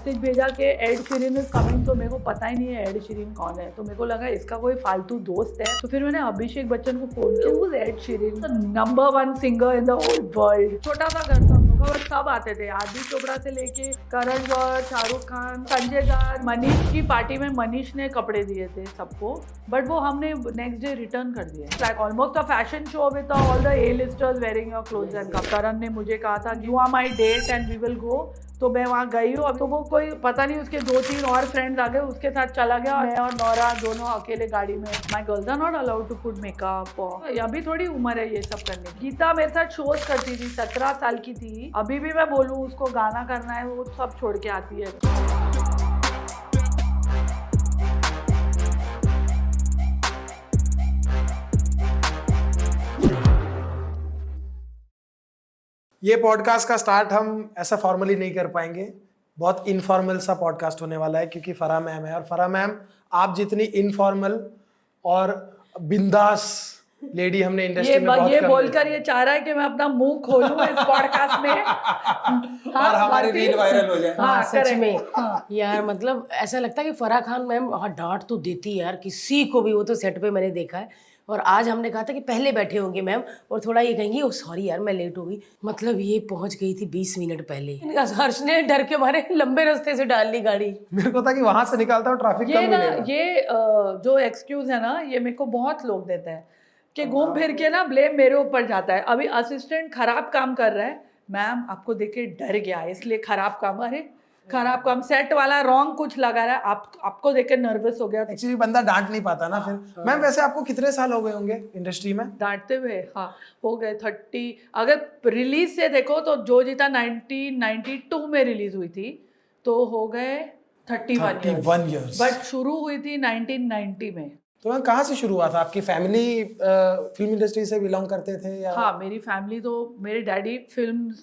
Message भेजा कि add Sheeran is coming तो मेरे को पता ही नहीं है एड शीरिन कौन है। तो मेरे को लगा इसका कोई फालतू दोस्त है। तो फिर मैंने अभिषेक बच्चन को फ़ोन किया Ed Sheeran number one singer in the whole world छोटा सा घर था सब आते थे। आदि चोपड़ा से लेके करण जौहर शाहरुख खान संजय दत्त मनीष की पार्टी में मनीष ने कपड़े दिए थे सबको बट वो हमने नेक्स्ट डे रिटर्न कर दिए। Like almost a fashion show with all the A listers wearing your clothes and Karan ने मुझे कहा था you are my date and we will go तो मैं वहाँ गई हूँ। तो वो कोई पता नहीं, उसके दो तीन और फ्रेंड्स आ गए, उसके साथ चला गया मैं और नौरा दोनों अकेले गाड़ी में my girls are not allowed to put makeup अभी थोड़ी उम्र है ये सब करने गीता मेरे साथ शोज़ करती थी, सत्रह साल की थी। अभी भी मैं बोलूँ, उसको गाना करना है, वो सब छोड़ के आती है। ये पॉडकास्ट का स्टार्ट हम ऐसा फॉर्मली नहीं कर पाएँगे। बहुत इनफॉर्मल सा पॉडकास्ट होने वाला है क्योंकि फरा मैम है और फरा मैम, आप जितनी इनफॉर्मल और बिंदास लेडी हमने इंडस्ट्री ये में बहुत ये बोलकर ये चाह रहा है कि मैं अपना मुँह खोलूं इस पॉडकास्ट में। और हमारी रील वायरल हो जाए। हाँ, हाँ सच में। हाँ। यार मतलब ऐसा लगता है कि फराह खान मैम हाँ डांट तो देती है यार किसी को भी वो तो सेट पे मैंने देखा है। और आज हमने कहा था कि पहले बैठे होंगे मैम और थोड़ा ये कहेंगी ओ सॉरी यार मैं लेट हो गई। मतलब ये पहुँच गई थी बीस मिनट पहले। इनका हर्ष ने डर के मारे लंबे रास्ते से डाल ली गाड़ी। मेरे को था कि वहाँ से निकालता हूँ ट्रैफ़िक ये कम ना मिलेगा ये जो एक्सक्यूज है ना ये मेरे को बहुत लोग देते हैं। कि घूम फिर के ना ब्लेम मेरे ऊपर जाता है। अभी असिस्टेंट खराब काम कर रहा है। मैम आपको देख के डर गया। इसलिए खराब काम। अरे खराब काम। सेट वाला रॉन्ग कुछ लगा रहा है। आप आपको देख के नर्वस हो गया। एक्चुअली बंदा डांट नहीं पाता ना फिर। मैम वैसे आपको कितने साल हो गए होंगे इंडस्ट्री में? डांटते हुए? हाँ हो गए थर्टी अगर रिलीज़ से देखो तो Jo Jeeta nineteen ninety two में रिलीज़ हुई थी। तो हो गए थर्टी वन 31 years. बट शुरू हुई थी नाइनटीन नाइन्टी में। तो मैम कहाँ से शुरू हुआ था आपकी फैमिली फ़िल्म इंडस्ट्री से बिलोंग करते थे या हाँ मेरी फैमिली तो मेरे डैडी फ़िल्म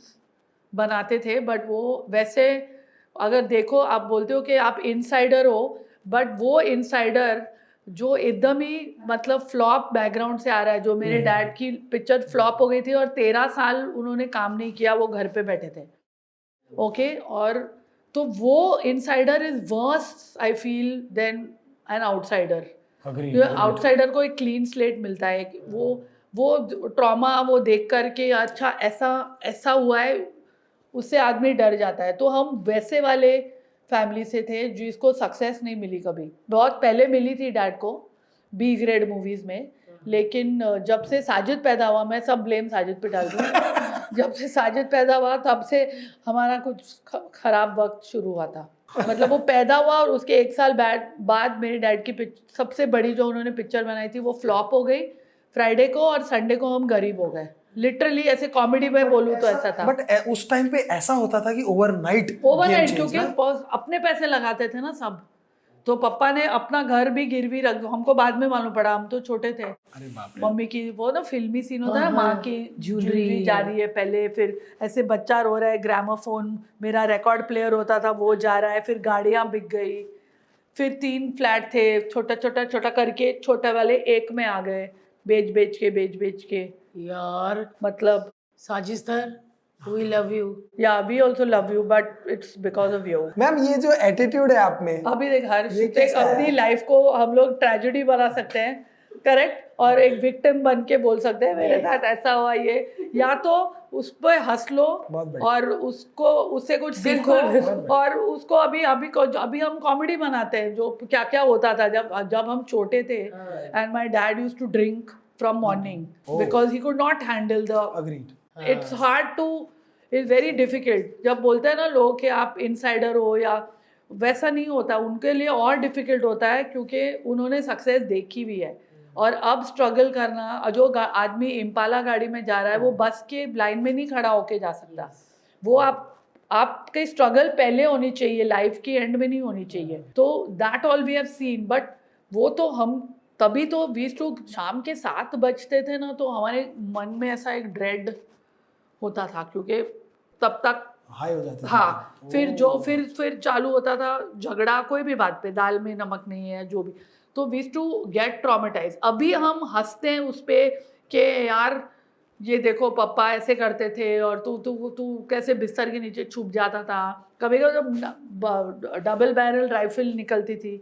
बनाते थे बट वो वैसे अगर देखो आप बोलते हो कि आप इनसाइडर हो बट वो इनसाइडर जो एकदम ही मतलब फ्लॉप बैकग्राउंड से आ रहा है जो मेरे डैड की पिक्चर फ्लॉप हो गई थी और तेरह साल उन्होंने काम नहीं किया वो घर पे बैठे थे ओके okay? और तो वो insider is worse I feel than an outsider. Outsider को एक क्लीन स्लेट मिलता है कि वो वो ट्रॉमा वो देख कर के अच्छा ऐसा ऐसा हुआ है उससे आदमी डर जाता है। तो हम वैसे वाले फैमिली से थे जिसको सक्सेस नहीं मिली कभी। बहुत पहले मिली थी डैड को बी ग्रेड मूवीज़ में लेकिन जब से साजिद पैदा हुआ मैं सब ब्लेम साजिद पे डाल दूँ। जब से साजिद पैदा हुआ तब से हमारा कुछ खराब वक्त शुरू हुआ था। मतलब वो पैदा हुआ और उसके एक साल बाद बाद मेरे डैड की सबसे बड़ी जो उन्होंने पिक्चर बनाई थी वो फ्लॉप हो गई। फ्राइडे को और संडे को हम गरीब हो गए। लिटरली ऐसे कॉमेडी में बोलूँ तो ऐसा था। बट उस टाइम पे ऐसा होता था कि ओवरनाइट ओवरनाइट क्योंकि अपने पैसे लगाते थे ना सब। तो पापा ने अपना घर भी गिरवी रख हमको बाद में मालूम पड़ा हम तो छोटे थे। अरे बाप मम्मी की वो ना फिल्मी सीन होता है हाँ, माँ की ज्वेलरी। जा रही है पहले फिर ऐसे बच्चा रो रहा है ग्रामोफोन मेरा रिकॉर्ड प्लेयर होता था वो जा रहा है फिर गाड़ियाँ बिक गई। फिर तीन फ्लैट थे छोटा छोटा छोटा करके छोटे वाले एक में आ गए बेच बेच के बेच बेच के। यार। मतलब साजिस्तर वी लव यू या we also love you but it's because of you ma'am ये जो एटीट्यूड है आप में अभी देख हर ये एक कैसा है? अपनी लाइफ को हम लोग ट्रेजेडी बना सकते हैं करेक्ट और एक विक्टिम बन के बोल सकते हैं मेरे साथ ऐसा हुआ ये। या तो उस पर हंस लो और उसको उससे कुछ सीखो और उसको अभी अभी अभी हम कॉमेडी बनाते हैं जो क्या क्या होता था जब जब हम छोटे थे। And my dad use to drink from morning. Because he could not handle the agreed it's hard to is very difficult जब बोलते हैं ना लोग कि आप इनसाइडर हो या वैसा नहीं होता उनके लिए और डिफ़िकल्ट होता है क्योंकि उन्होंने सक्सेस देखी भी है। और अब स्ट्रगल करना जो आदमी इम्पाला गाड़ी में जा रहा है वो बस के लाइन में नहीं खड़ा होके जा सकता। वो आप आपकी स्ट्रगल पहले होनी चाहिए लाइफ की एंड में नहीं होनी चाहिए। तो that all we have seen but वो तो हम तभी तो वीज टू शाम के सात बजते थे ना तो हमारे मन में ऐसा एक ड्रेड होता था क्योंकि तब तक हाई हो जाते थे। हाँ फिर जो फिर फिर चालू होता था झगड़ा कोई भी बात पे दाल में नमक नहीं है जो भी। तो वीज टू गेट ट्रामेटाइज अभी हम हँसते हैं उस पर कि यार ये देखो पप्पा ऐसे करते थे और तू तू तू कैसे बिस्तर के नीचे छुप जाता था। कभी कभी जब डबल बैरल राइफल निकलती थी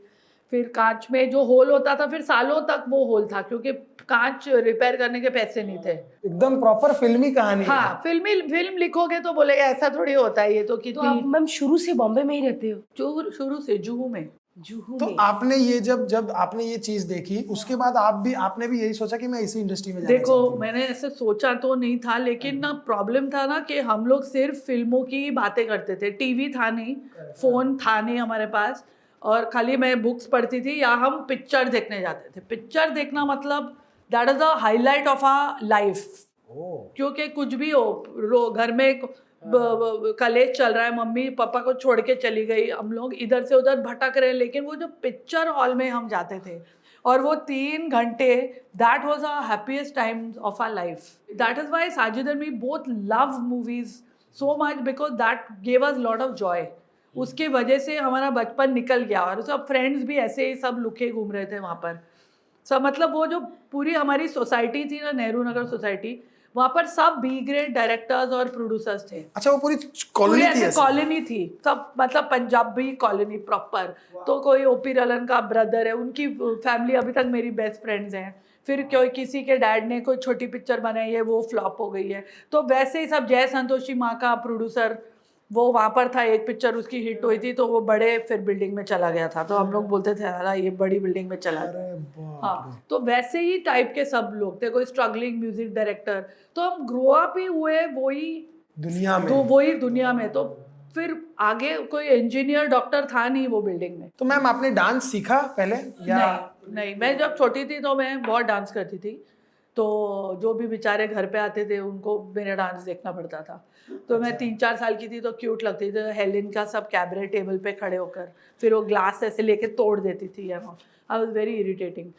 फिर कांच में जो होल होता था फिर सालों तक वो होल था क्योंकि कांच रिपेयर करने के पैसे नहीं थे। एकदम प्रॉपर फिल्मी कहानी है। हाँ फिल्मी फ़िल्म लिखोगे तो बोलेगा ऐसा थोड़ी होता है ये तो तो आप मैम शुरू से बॉम्बे में ही रहते हो? शुरू शुरू से जुहू में। जुहू तो में? आपने ये जब जब आपने ये चीज़ देखी उसके बाद आप भी आपने भी यही सोचा कि मैं इसी इंडस्ट्री में जाना देखो मैंने ऐसे सोचा तो नहीं था लेकिन ना प्रॉब्लम था ना कि हम लोग सिर्फ़ फ़िल्मों की बातें करते थे। टीवी था नहीं फ़ोन था नहीं हमारे पास। और खाली मैं बुक्स पढ़ती थी या हम पिक्चर देखने जाते थे। पिक्चर देखना मतलब that is the highlight of our life क्योंकि कुछ भी हो रो घर में कलेज चल रहा है मम्मी पापा को छोड़ के चली गई हम लोग इधर से उधर भटक रहे हैं लेकिन वो जो पिक्चर हॉल में हम जाते थे और वो तीन घंटे that was a happiest time of our life that is why Sajid and me both love movies so much because that gave us lot of joy उसके वजह से हमारा बचपन निकल गया और सब फ्रेंड्स भी ऐसे ही सब लुके घूम रहे थे वहाँ पर। सब मतलब वो जो पूरी हमारी सोसाइटी थी ना नेहरू नगर सोसाइटी वहाँ पर सब बी ग्रेड डायरेक्टर्स और प्रोड्यूसर्स थे। अच्छा वो पूरी कॉलोनी थी? कॉलोनी थी। सब मतलब पंजाबी कॉलोनी प्रॉपर तो कोई ओपी रलन का ब्रदर है उनकी फैमिली अभी तक मेरी बेस्ट फ्रेंड्स हैं। फिर कोई किसी के डैड ने कोई छोटी पिक्चर बनाई है वो फ्लॉप हो गई है। तो वैसे ही सब जय संतोषी माँ का प्रोड्यूसर वो वहाँ पर था एक पिक्चर उसकी हिट हुई थी तो वो बड़े फिर बिल्डिंग में चला गया था। तो हम लोग बोलते थे अरे ये बड़ी बिल्डिंग में चला गया। हाँ तो वैसे ही टाइप के सब लोग थे कोई स्ट्रगलिंग म्यूज़िक डायरेक्टर तो हम ग्रो अप ही हुए वही दुनिया में। तो वही दुनिया में। तो फिर आगे कोई इंजीनियर डॉक्टर था नहीं वो बिल्डिंग में। तो मैम आपने डांस सीखा पहले या नहीं नहीं। मैं जब छोटी थी तो मैं बहुत डांस करती थी। तो जो भी बेचारे घर पे आते थे उनको मेरा डांस देखना पड़ता था। तो मैं तीन चार साल की थी तो क्यूट लगती थी। हेलिन का सब कैबरे टेबल पे खड़े होकर फिर वो ग्लास ऐसे लेके तोड़ देती थी आई वॉज़ वेरी इरिटेटिंग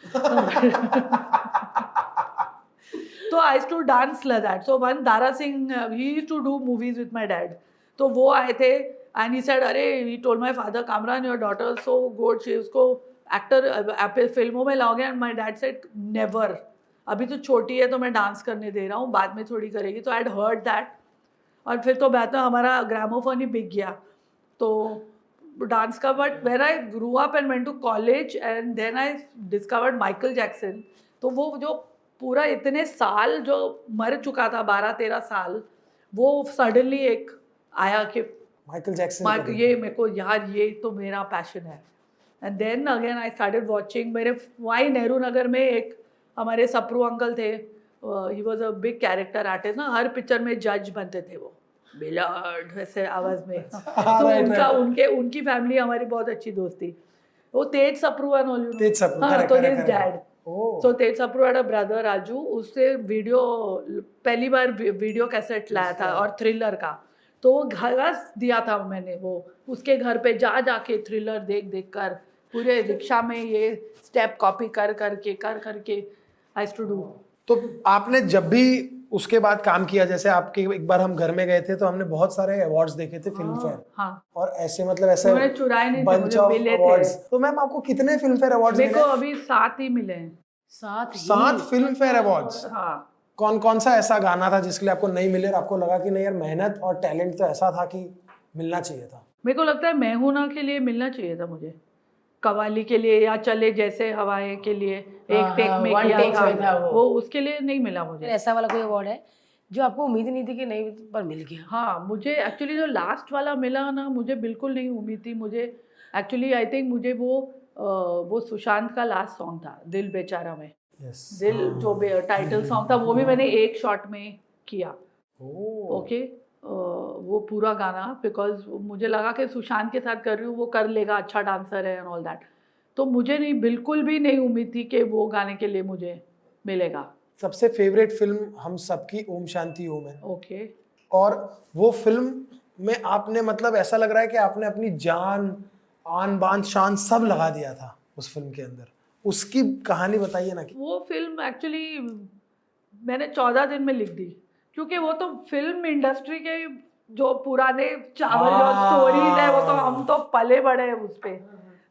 तो I too dance that so one Dara Singh he to do movies with my dad तो वो आए थे एंड ही सेड अरे he told my father Kamran your daughter so good she उसको actor फ़िल्मों में लाओगे? And my dad said never अभी तो छोटी है तो मैं डांस करने दे रहा हूँ बाद में थोड़ी करेगी तो आई हर्ड दैट और फिर तो मैं तो हमारा ग्रामोफोन ही बिक गया। तो डांस का but when I grew up and went to college and then I discovered Michael Jackson तो वो जो पूरा इतने साल जो मर चुका था बारह तेरह साल वो सडनली एक आया कि माइकल जैक्सन मार्क को ये मेरे को यार ये तो मेरा पैशन है। And then again I started watching मेरे वाई नेहरू नगर में एक हमारे सप्रू अंकल थे he was a big character artist ना हर पिक्चर में जज बनते थे वो। बिलर्ड वैसे आवाज़ में। तो उनका उनके उनकी फैमिली हमारी बहुत अच्छी दोस्त थी। वो Tej Sapru and all you Tej Sapru, हाँ तो his dad so Tej Sapru had a brother Raju उससे वीडियो पहली बार वीडियो कैसेट लाया था और थ्रिलर का। तो वो घस दिया था मैंने वो उसके घर पे जा जाके थ्रिलर देख देख कर पूरे रिक्शा में ये स्टेप कॉपी कर करके कर करके आई टू डू तो आपने जब भी उसके बाद काम किया जैसे आपके एक बार हम घर में गए थे तो हमने बहुत सारे अवार्ड्स देखे थे फ़िल्म फेयर हाँ। और ऐसे मतलब ऐसे मैंने चुराए नहीं थे, bunch मुझे of मिले थे। तो मैम आपको कितने फ़िल्म फेयर अवार्ड्स मेरे को अभी सात ही मिले हैं। ही? सात फ़िल्म फेयर अवार्ड्स हाँ। कौन कौन सा ऐसा गाना था जिसके लिए आपको नहीं मिले और आपको लगा कि नहीं यार मेहनत और टैलेंट तो ऐसा था कि मिलना चाहिए था? मेरे को लगता है मैं हूँ ना के लिए मिलना चाहिए था मुझे। कवाली के लिए या चले जैसे हवाएँ के लिए एक हाँ, टेक हाँ, में किया था था वो। वो उसके लिए नहीं मिला मुझे। ऐसा वाला कोई अवार्ड है जो आपको उम्मीद नहीं थी कि नहीं पर मिल गया? हाँ मुझे एक्चुअली जो लास्ट वाला मिला ना मुझे बिल्कुल नहीं उम्मीद थी मुझे एक्चुअली आई थिंक मुझे वो वो सुशांत का लास्ट सॉन्ग था दिल बेचारा में। यस दिल जो टाइटल सॉन्ग था वो भी मैंने एक शॉट में किया। ओके वो पूरा गाना बिकॉज़ मुझे लगा कि सुशांत के साथ कर रही हूँ वो कर लेगा अच्छा डांसर है एंड ऑल दैट तो मुझे नहीं बिल्कुल भी नहीं उम्मीद थी कि वो गाने के लिए मुझे मिलेगा। सबसे फेवरेट फ़िल्म हम सबकी ओम शांति ओम है। ओके और वो फ़िल्म में आपने मतलब ऐसा लग रहा है कि आपने अपनी जान आन बान शान सब लगा दिया था उस फ़िल्म के अंदर। उसकी कहानी बताइए ना कि वो फ़िल्म एक्चुअली मैंने चौदह दिन में लिख दी। क्योंकि वो तो फ़िल्म इंडस्ट्री के जो पुराने चावल जो हाँ। स्टोरीज है वो तो हम तो पले बड़े हैं उस पर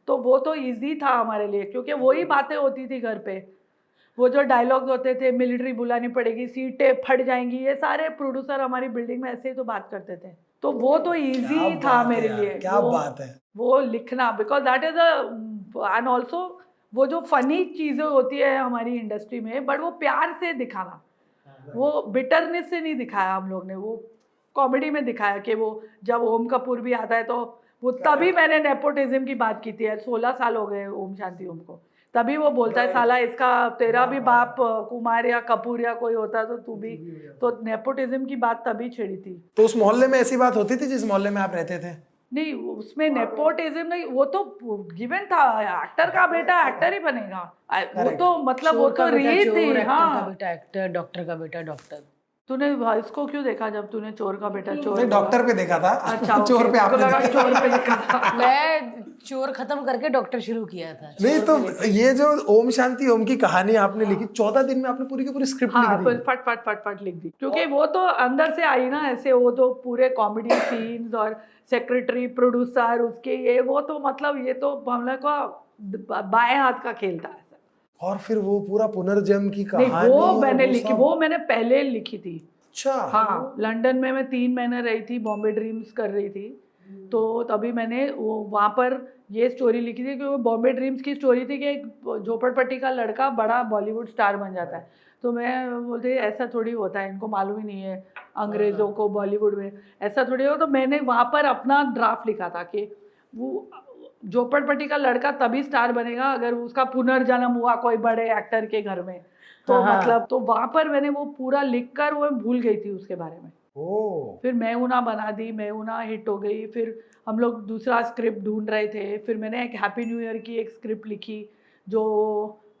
तो वो तो इजी था हमारे लिए क्योंकि वही बातें होती थी घर पे। वो जो डायलॉग्स होते थे मिलिट्री बुलानी पड़ेगी सीटें फट जाएँगी ये सारे प्रोड्यूसर हमारी बिल्डिंग में ऐसे ही तो बात करते थे। तो वो तो इजी था मेरे लिए क्या वो- बात है। वो लिखना because that is and also वो जो फनी चीज़ें होती है हमारी इंडस्ट्री में बट वो प्यार से दिखाना। वो बिटरनेस से नहीं दिखाया हम लोग ने वो कॉमेडी में दिखाया कि वो जब ओम कपूर भी आता है तो वो तभी मैंने नेपोटिज्म की बात की थी सोलह साल हो गए ओम शांति ओम को। तभी वो बोलता है साला इसका तेरा भी बाप कुमार या कपूर या कोई होता तो तू भी तो नेपोटिज्म की बात तभी छेड़ी थी। तो उस मोहल्ले में ऐसी बात होती थी जिस मोहल्ले में आप रहते थे? नहीं उसमें नेपोटिज्म नहीं वो तो गिवन था एक्टर का बेटा एक्टर ही बनेगा। वो तो मतलब वो तो रही रीत थी हाँ। बेटा एक्टर डॉक्टर का बेटा डॉक्टर तूने इसको क्यों देखा जब तूने चोर का बेटा चोर डॉक्टर पे देखा था। अच्छा चोर पे आपने देखा। चोर पे लिखा था। मैं चोर खत्म करके डॉक्टर शुरू किया था। नहीं तो ये जो ओम शांति ओम की कहानी आपने लिखी चौदह दिन में आपने पूरी की पूरी स्क्रिप्ट हाँ लिख दी। फट फट फट फट लिख दी। क्योंकि वो तो अंदर से आई ना ऐसे वो तो पूरे कॉमेडी सीन्स और सेक्रेटरी प्रोड्यूसर उसके ये वो तो मतलब ये तो हम लोग का बाएँ हाथ का खेल था। और फिर वो पूरा पुनर्जन्म की कहानी वो मैंने लिखी वो मैंने पहले लिखी थी। अच्छा। हाँ लंदन में मैं तीन महीने रही थी बॉम्बे ड्रीम्स कर रही थी। तो तभी मैंने वो वहाँ पर ये स्टोरी लिखी थी क्योंकि बॉम्बे ड्रीम्स की स्टोरी थी कि एक झोपड़पट्टी का लड़का बड़ा बॉलीवुड स्टार बन जाता है। तो मैं बोलते ऐसा थोड़ी होता है इनको मालूम ही नहीं है अंग्रेज़ों को बॉलीवुड में। ऐसा थोड़ी हो तो मैंने वहाँ पर अपना ड्राफ्ट लिखा था कि वो झोपड़पट्टी का लड़का तभी स्टार बनेगा अगर उसका पुनर्जन्म हुआ कोई बड़े एक्टर के घर में। तो हाँ। मतलब तो वहाँ पर मैंने वो पूरा लिख कर वो भूल गई थी उसके बारे में। ओ फिर मैं उना बना दी मैं उना हिट हो गई फिर हम लोग दूसरा स्क्रिप्ट ढूंढ रहे थे फिर मैंने एक हैप्पी न्यू ईयर की एक स्क्रिप्ट लिखी जो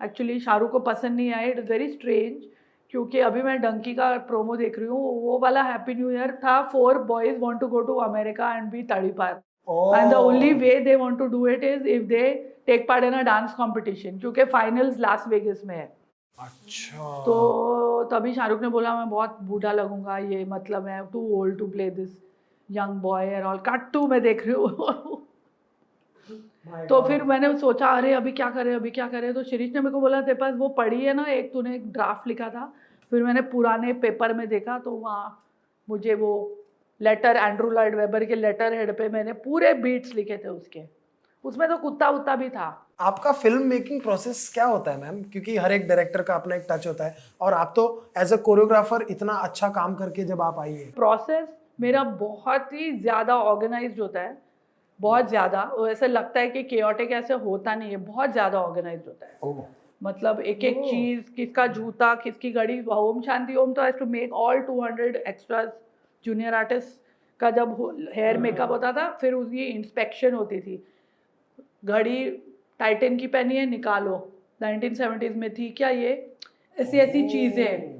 एक्चुअली शाहरुख को पसंद नहीं आई इट वेरी स्ट्रेंज क्योंकि अभी मैं डंकी का प्रोमो देख रही हूँ वो वाला हैप्पी न्यू ईयर था four boys want to go to America and be तड़ी पार and the only way they want to do it is if they take part in a dance competition क्योंकि finals Las Vegas में है। अच्छा। तो तभी शाहरुख ने बोला मैं बहुत बूढ़ा लगूँगा ये मतलब मैं too old to play this young boy and all cut to मैं देख रही हूँ। तो फिर मैंने सोचा अरे अभी क्या करें अभी क्या करें? तो शिरीष ने मेरे को बोला तेरे पास वो पढ़ी है ना एक तूने एक ड्राफ्ट लिखा था फिर मैंने पुराने पेपर में देखा तो वहाँ मुझे वो लेटर एंड्रू लॉयड वेबर के लेटर हेड पे मैंने पूरे बीट्स लिखे थे उसके। उसमें तो कुत्ता उत्ता भी था। आपका फ़िल्म मेकिंग प्रोसेस क्या होता है मैम क्योंकि हर एक डायरेक्टर का अपना एक टच होता है। और आप तो एज अ कोरियोग्राफर इतना अच्छा काम करके जब आप आई है प्रोसेस मेरा बहुत ही ज़्यादा ऑर्गेनाइज होता है। बहुत ज़्यादा। ऐसा लगता है कि केओटिक ऐसे होता नहीं है। बहुत ज़्यादा ऑर्गेनाइज होता है। मतलब एक एक चीज़ किसका जूता किसकी घड़ी ओम शांति ओम तो has to make all 200 extras junior artist का जब हेयर मेकअप होता था फिर उसकी इंस्पेक्शन होती थी। घड़ी टाइटन की पहनी है निकालो। 1970s में थी क्या ये? ऐसी ऐसी चीज़ें।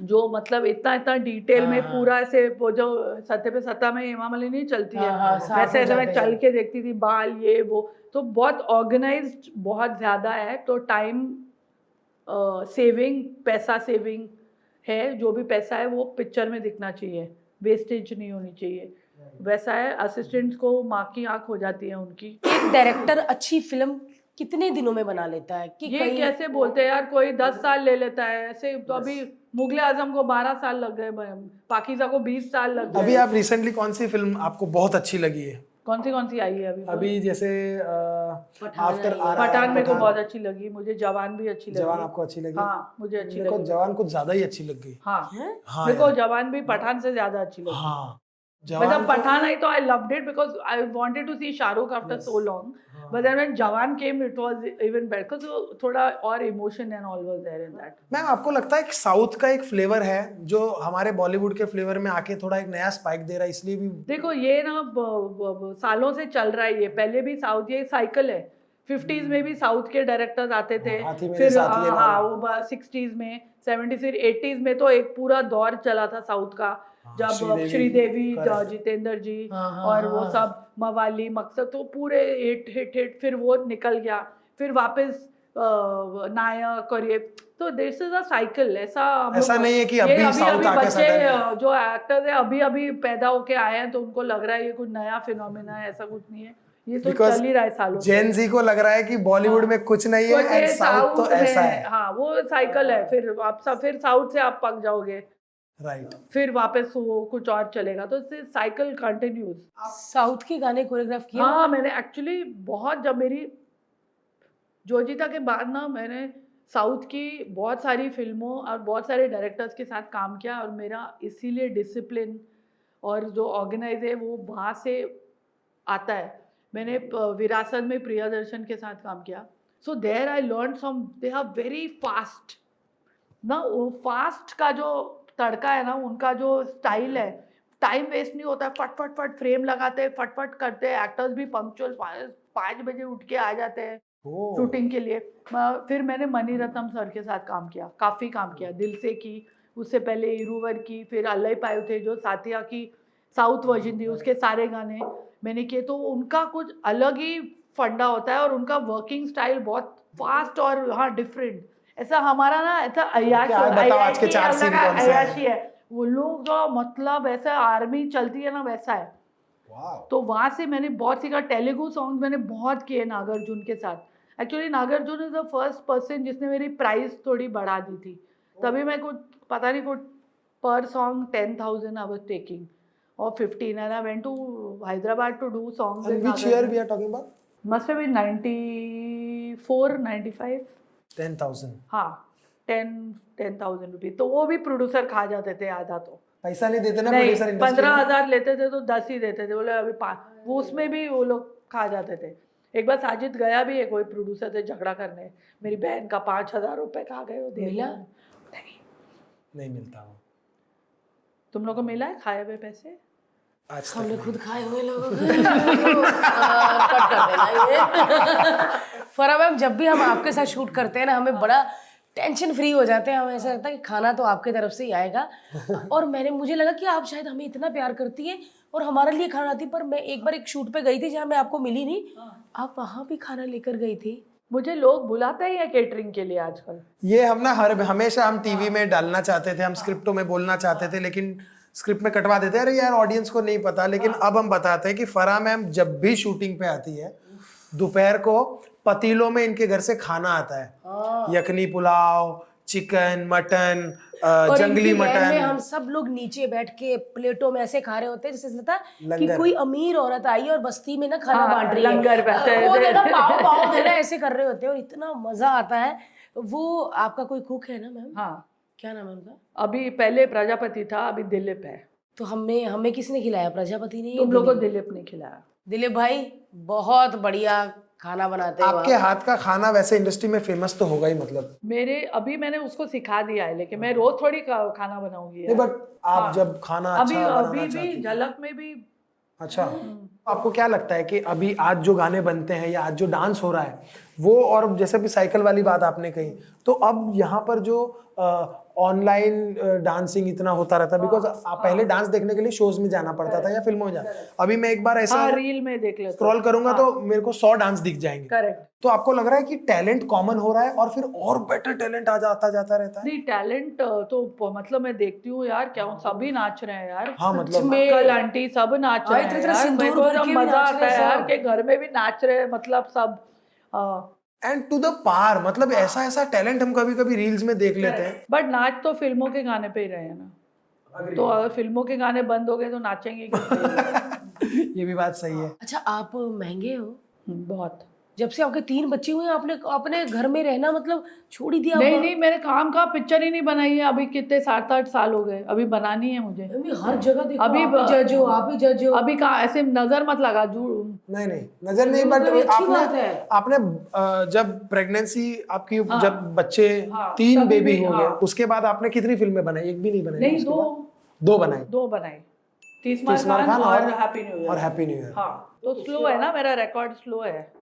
जो मतलब इतना इतना डिटेल में हाँ। पूरा ऐसे वो जो सत्य पे सत्ता में हेमा मालिनी नहीं चलती है। हाँ, हाँ, वैसे ऐसे मैं चल के देखती थी बाल ये वो। तो बहुत ऑर्गेनाइज बहुत ज़्यादा है। तो टाइम सेविंग पैसा सेविंग है जो भी पैसा है वो पिक्चर में दिखना चाहिए। वेस्टेज नहीं होनी चाहिए। वैसा है असिस्टेंट्स को माँ की आँख हो जाती है उनकी। एक डायरेक्टर अच्छी फ़िल्म कितने दिनों में बना लेता है? कि ये कहीं कैसे बोलते हैं यार कोई दस साल ले लेता है। ऐसे तो अभी मुगल आज़म को बारह साल लग गए पाकिजा को बीस साल लग गए। अभी आप रिसेंटली कौन सी फ़िल्म आपको बहुत अच्छी लगी है? कौन सी कौन सी आई है अभी अभी जैसे पठान आफ्टर पठान मेरे को बहुत अच्छी लगी मुझे जवान भी अच्छी लगी। जवान आपको अच्छी लगी? हाँ मुझे अच्छी लगी। जवान कुछ ज़्यादा ही अच्छी लग। गई हाँ? हाँ मेरे को जवान भी पठान से ज़्यादा अच्छी लगी। हाँ। मतलब जवान को- पठान आई तो I loved it because I wanted to see Shahrukh after so long but then when Jawan came it was even better because थोड़ा और emotion and all was there in that ma'am आपको लगता है कि साउथ का एक flavour है जो हमारे बॉलीवुड के फ्लेवर में आके थोड़ा एक नया स्पाइक दे रहा है इसलिए भी देखो ये ना ब, ब, ब, सालों से चल रहा है ये। पहले भी साउथ ये साइकिल है। फिफ्टीज में भी साउथ के डायरेक्टर्स आते थे। हाँ, फिर हाँ वो सिक्सटीज में सेवेंटीज फिर एटीज में तो एक पूरा दौर चला था साउथ का। जब श्रीदेवी, श्रीदेवी correct. जितेंद्र जी हाँ, हाँ, और वो हाँ। सब मवाली मकसद तो पूरे हिट हिट हिट फिर वो निकल गया। फिर वापस नायक और ये तो दिस इज़ अ साइकिल ऐसा ऐसा नहीं है कि ये अभी साउथ आके बच्चे जो एक्टर्स है अभी अभी पैदा होके आए हैं तो उनको लग रहा है ये कुछ नया फिनोमिना है ऐसा कुछ नहीं है। ये तो Because चल ही रहा है सालों जेन जी को लग रहा है कि बॉलीवुड हाँ, में कुछ नहीं है है, साउथ तो ऐसा है। हाँ वो साइकिल है फिर आप सब फिर साउथ से आप पक जाओगे। Right right. फिर वापस वो कुछ और चलेगा तो इससे साइकिल कंटिन्यूज साउथ के गाने कोरियोग्राफ किए हाँ मैंने एक्चुअली बहुत जब मेरी जोजीता के बाद ना मैंने साउथ की बहुत सारी फ़िल्मों और बहुत सारे डायरेक्टर्स के साथ काम किया और मेरा इसीलिए डिसिप्लिन और जो ऑर्गेनाइज है वो वहाँ से आता है। मैंने विरासत में प्रियदर्शन के साथ काम किया। So there I learn some they are very fast ना वो फास्ट का जो तड़का है ना उनका जो स्टाइल है टाइम वेस्ट नहीं होता है फट फट फट फ्रेम लगाते हैं फट फट करते हैं एक्टर्स भी पंक्चुअल पाँच बजे उठ के आ जाते हैं. शूटिंग के लिए फिर मैंने मनी रत्नम सर के साथ काम किया काफ़ी काम किया दिल से की उससे पहले इरूवर की फिर अल्लाह पायो थे जो साथिया की साउथ वर्जन थी उसके सारे गाने मैंने किए तो उनका कुछ अलग ही फंडा होता है और उनका वर्किंग स्टाइल बहुत फास्ट और हाँ डिफरेंट ऐसा हमारा ना ऐसा हाँ, अयाशी अयाशी है? वो लोग का मतलब ऐसा आर्मी चलती है ना वैसा है। तो वहाँ से मैंने बहुत सीखा। तेलुगु सॉन्ग मैंने बहुत किए नागार्जुन के साथ। Actually Nagarjuna is the first person जिसने मेरी प्राइस थोड़ी बढ़ा दी थी। तभी मैं कुछ पता नहीं कुछ पर song ten thousand I was taking और fifteen and I went to Hyderabad to do songs. And which year we are talking about? Must ten thousand हाँ टेन टेन थाउज़ेंड रुपीज़ तो वो भी प्रोड्यूसर खा जाते थे आधा तो। पैसा नहीं देते ना प्रोड्यूसर पंद्रह हज़ार लेते थे तो दस ही देते थे। बोले अभी वो उसमें भी वो लोग खा जाते थे। एक बार साजिद गया भी है कोई प्रोड्यूसर से झगड़ा करने। मेरी बहन का पाँच हज़ार रुपये खा गए दे मिला? नहीं। नहीं मिलता वो। तुम लोग को मिला है खाए हुए पैसे? हमने खुद खाए हुए लोगों को। फरा मैम जब भी हम आपके साथ शूट करते हैं ना हमें बड़ा टेंशन फ्री हो जाते हैं। हमें ऐसा लगता है कि खाना तो आपके तरफ़ से ही आएगा। और मैंने मुझे लगा कि आप शायद हमें इतना प्यार करती है और हमारे लिए खाना आती पर मैं एक बार एक शूट पे गई थी जहाँ मैं आपको मिली नहीं। आप वहाँ भी खाना लेकर गई थी? मुझे लोग बुलाते ही है केटरिंग के लिए आजकल? ये हम ना हर हमेशा हम टीवी में डालना चाहते थे हम स्क्रिप्टों में बोलना चाहते थे लेकिन स्क्रिप्ट में कटवा देते हैं। अरे यार ऑडियंस को नहीं पता लेकिन अब हम बताते हैं कि फरा मैम जब भी शूटिंग पे आती है दोपहर को पतीलों में इनके घर से खाना आता है। यखनी पुलाव चिकन मटन जंगली इनकी लैब में हम सब लोग नीचे बैठ के प्लेटों में ऐसे खा रहे होते हैं जैसे लगता है कि कोई अमीर औरत आई और बस्ती में ना खाना हाँ, बांट रही है। लंगर पाव पाव देना ऐसे कर रहे होते हैं और इतना मज़ा आता है। वो आपका कोई कुक है ना मैम? हाँ। क्या नाम है उनका? अभी पहले प्रजापति था अभी दिलीप है। तो हमें हमें किसने खिलाया? प्रजापति ने या तुम लोग को? दिलीप ने खिलाया। दिलीप भाई बहुत बढ़िया। खाना बनाते हैं आपके हाथ का खाना वैसे इंडस्ट्री में फ़ेमस तो होगा ही मतलब। मेरे अभी मैंने उसको सिखा दिया है लेकिन मैं रोज थोड़ी खाना बनाऊँगी। नहीं बट आप हाँ। जब खाना अभी अच्छा अभी बनाना भी झलक में भी अच्छा। आपको क्या लगता है कि अभी आज जो गाने बनते हैं या आज जो डांस हो रहा है वो और जैसे भी साइकिल वाली बात आपने कही तो अब यहाँ पर जो ऑनलाइन डांसिंग इतना होता रहता है बिकॉज़ आप पहले डांस देखने के लिए शोज़ में जाना पड़ता था या फ़िल्मों में जाना। अभी मैं एक बार ऐसा हाँ रील में देख लेते स्क्रॉल करूँगा तो मेरे को सौ डांस दिख जाएँगे। करेक्ट तो आपको लग रहा है कि टैलेंट कॉमन हो रहा है और फिर और बेटर टैलेंट आ जाता जाता रहता है? नहीं टैलेंट तो मतलब मैं देखती हूँ यार क्या सभी नाच रहे हैं यार। हाँ मतलब। में अंकल आंटी सब नाच हाँ, रहे हैं मज़ा आता है यार। कि घर में भी नाच रहे हैं मतलब सब। हाँ। एंड टू द पार मतलब ऐसा ऐसा टैलेंट हम कभी कभी रील्स में देख लेते हैं। बट नाच तो फ़िल्मों के गाने पे ही रहे हैं ना। तो अगर फ़िल्मों के गाने बंद हो गए तो नाचेंगे ये भी बात सही है। अच्छा आप महँगे हो? बहुत। जब से आपके तीन बच्चे हुए आपने अपने घर में रहना मतलब छोड़ ही दिया नहीं। नहीं मैंने काम का पिक्चर ही नहीं बनाई है। अभी कितने सात आठ साल हो गए। अभी बनानी है मुझे। अभी हर जगह देखो अभी जज हो आप ही जज हो। अभी कहाँ ऐसे नज़र मत लगा जू नहीं नहीं नज़र नहीं बट मतलब अच्छी आपने आपने जब प्रेगनेंसी आपकी हाँ, जब बच्चे हाँ, तीन बेबी हो। गए। उसके बाद आपने कितनी फ़िल्में बनाई? एक भी नहीं बनाई नहीं दो? दो बनाई। दो बनाई। तीस खान और और- हैप्पी न्यू ईयर और हैप्पी न्यू ईयर हाँ तो स्लो है ना मेरा रिकॉर्ड स्लो है।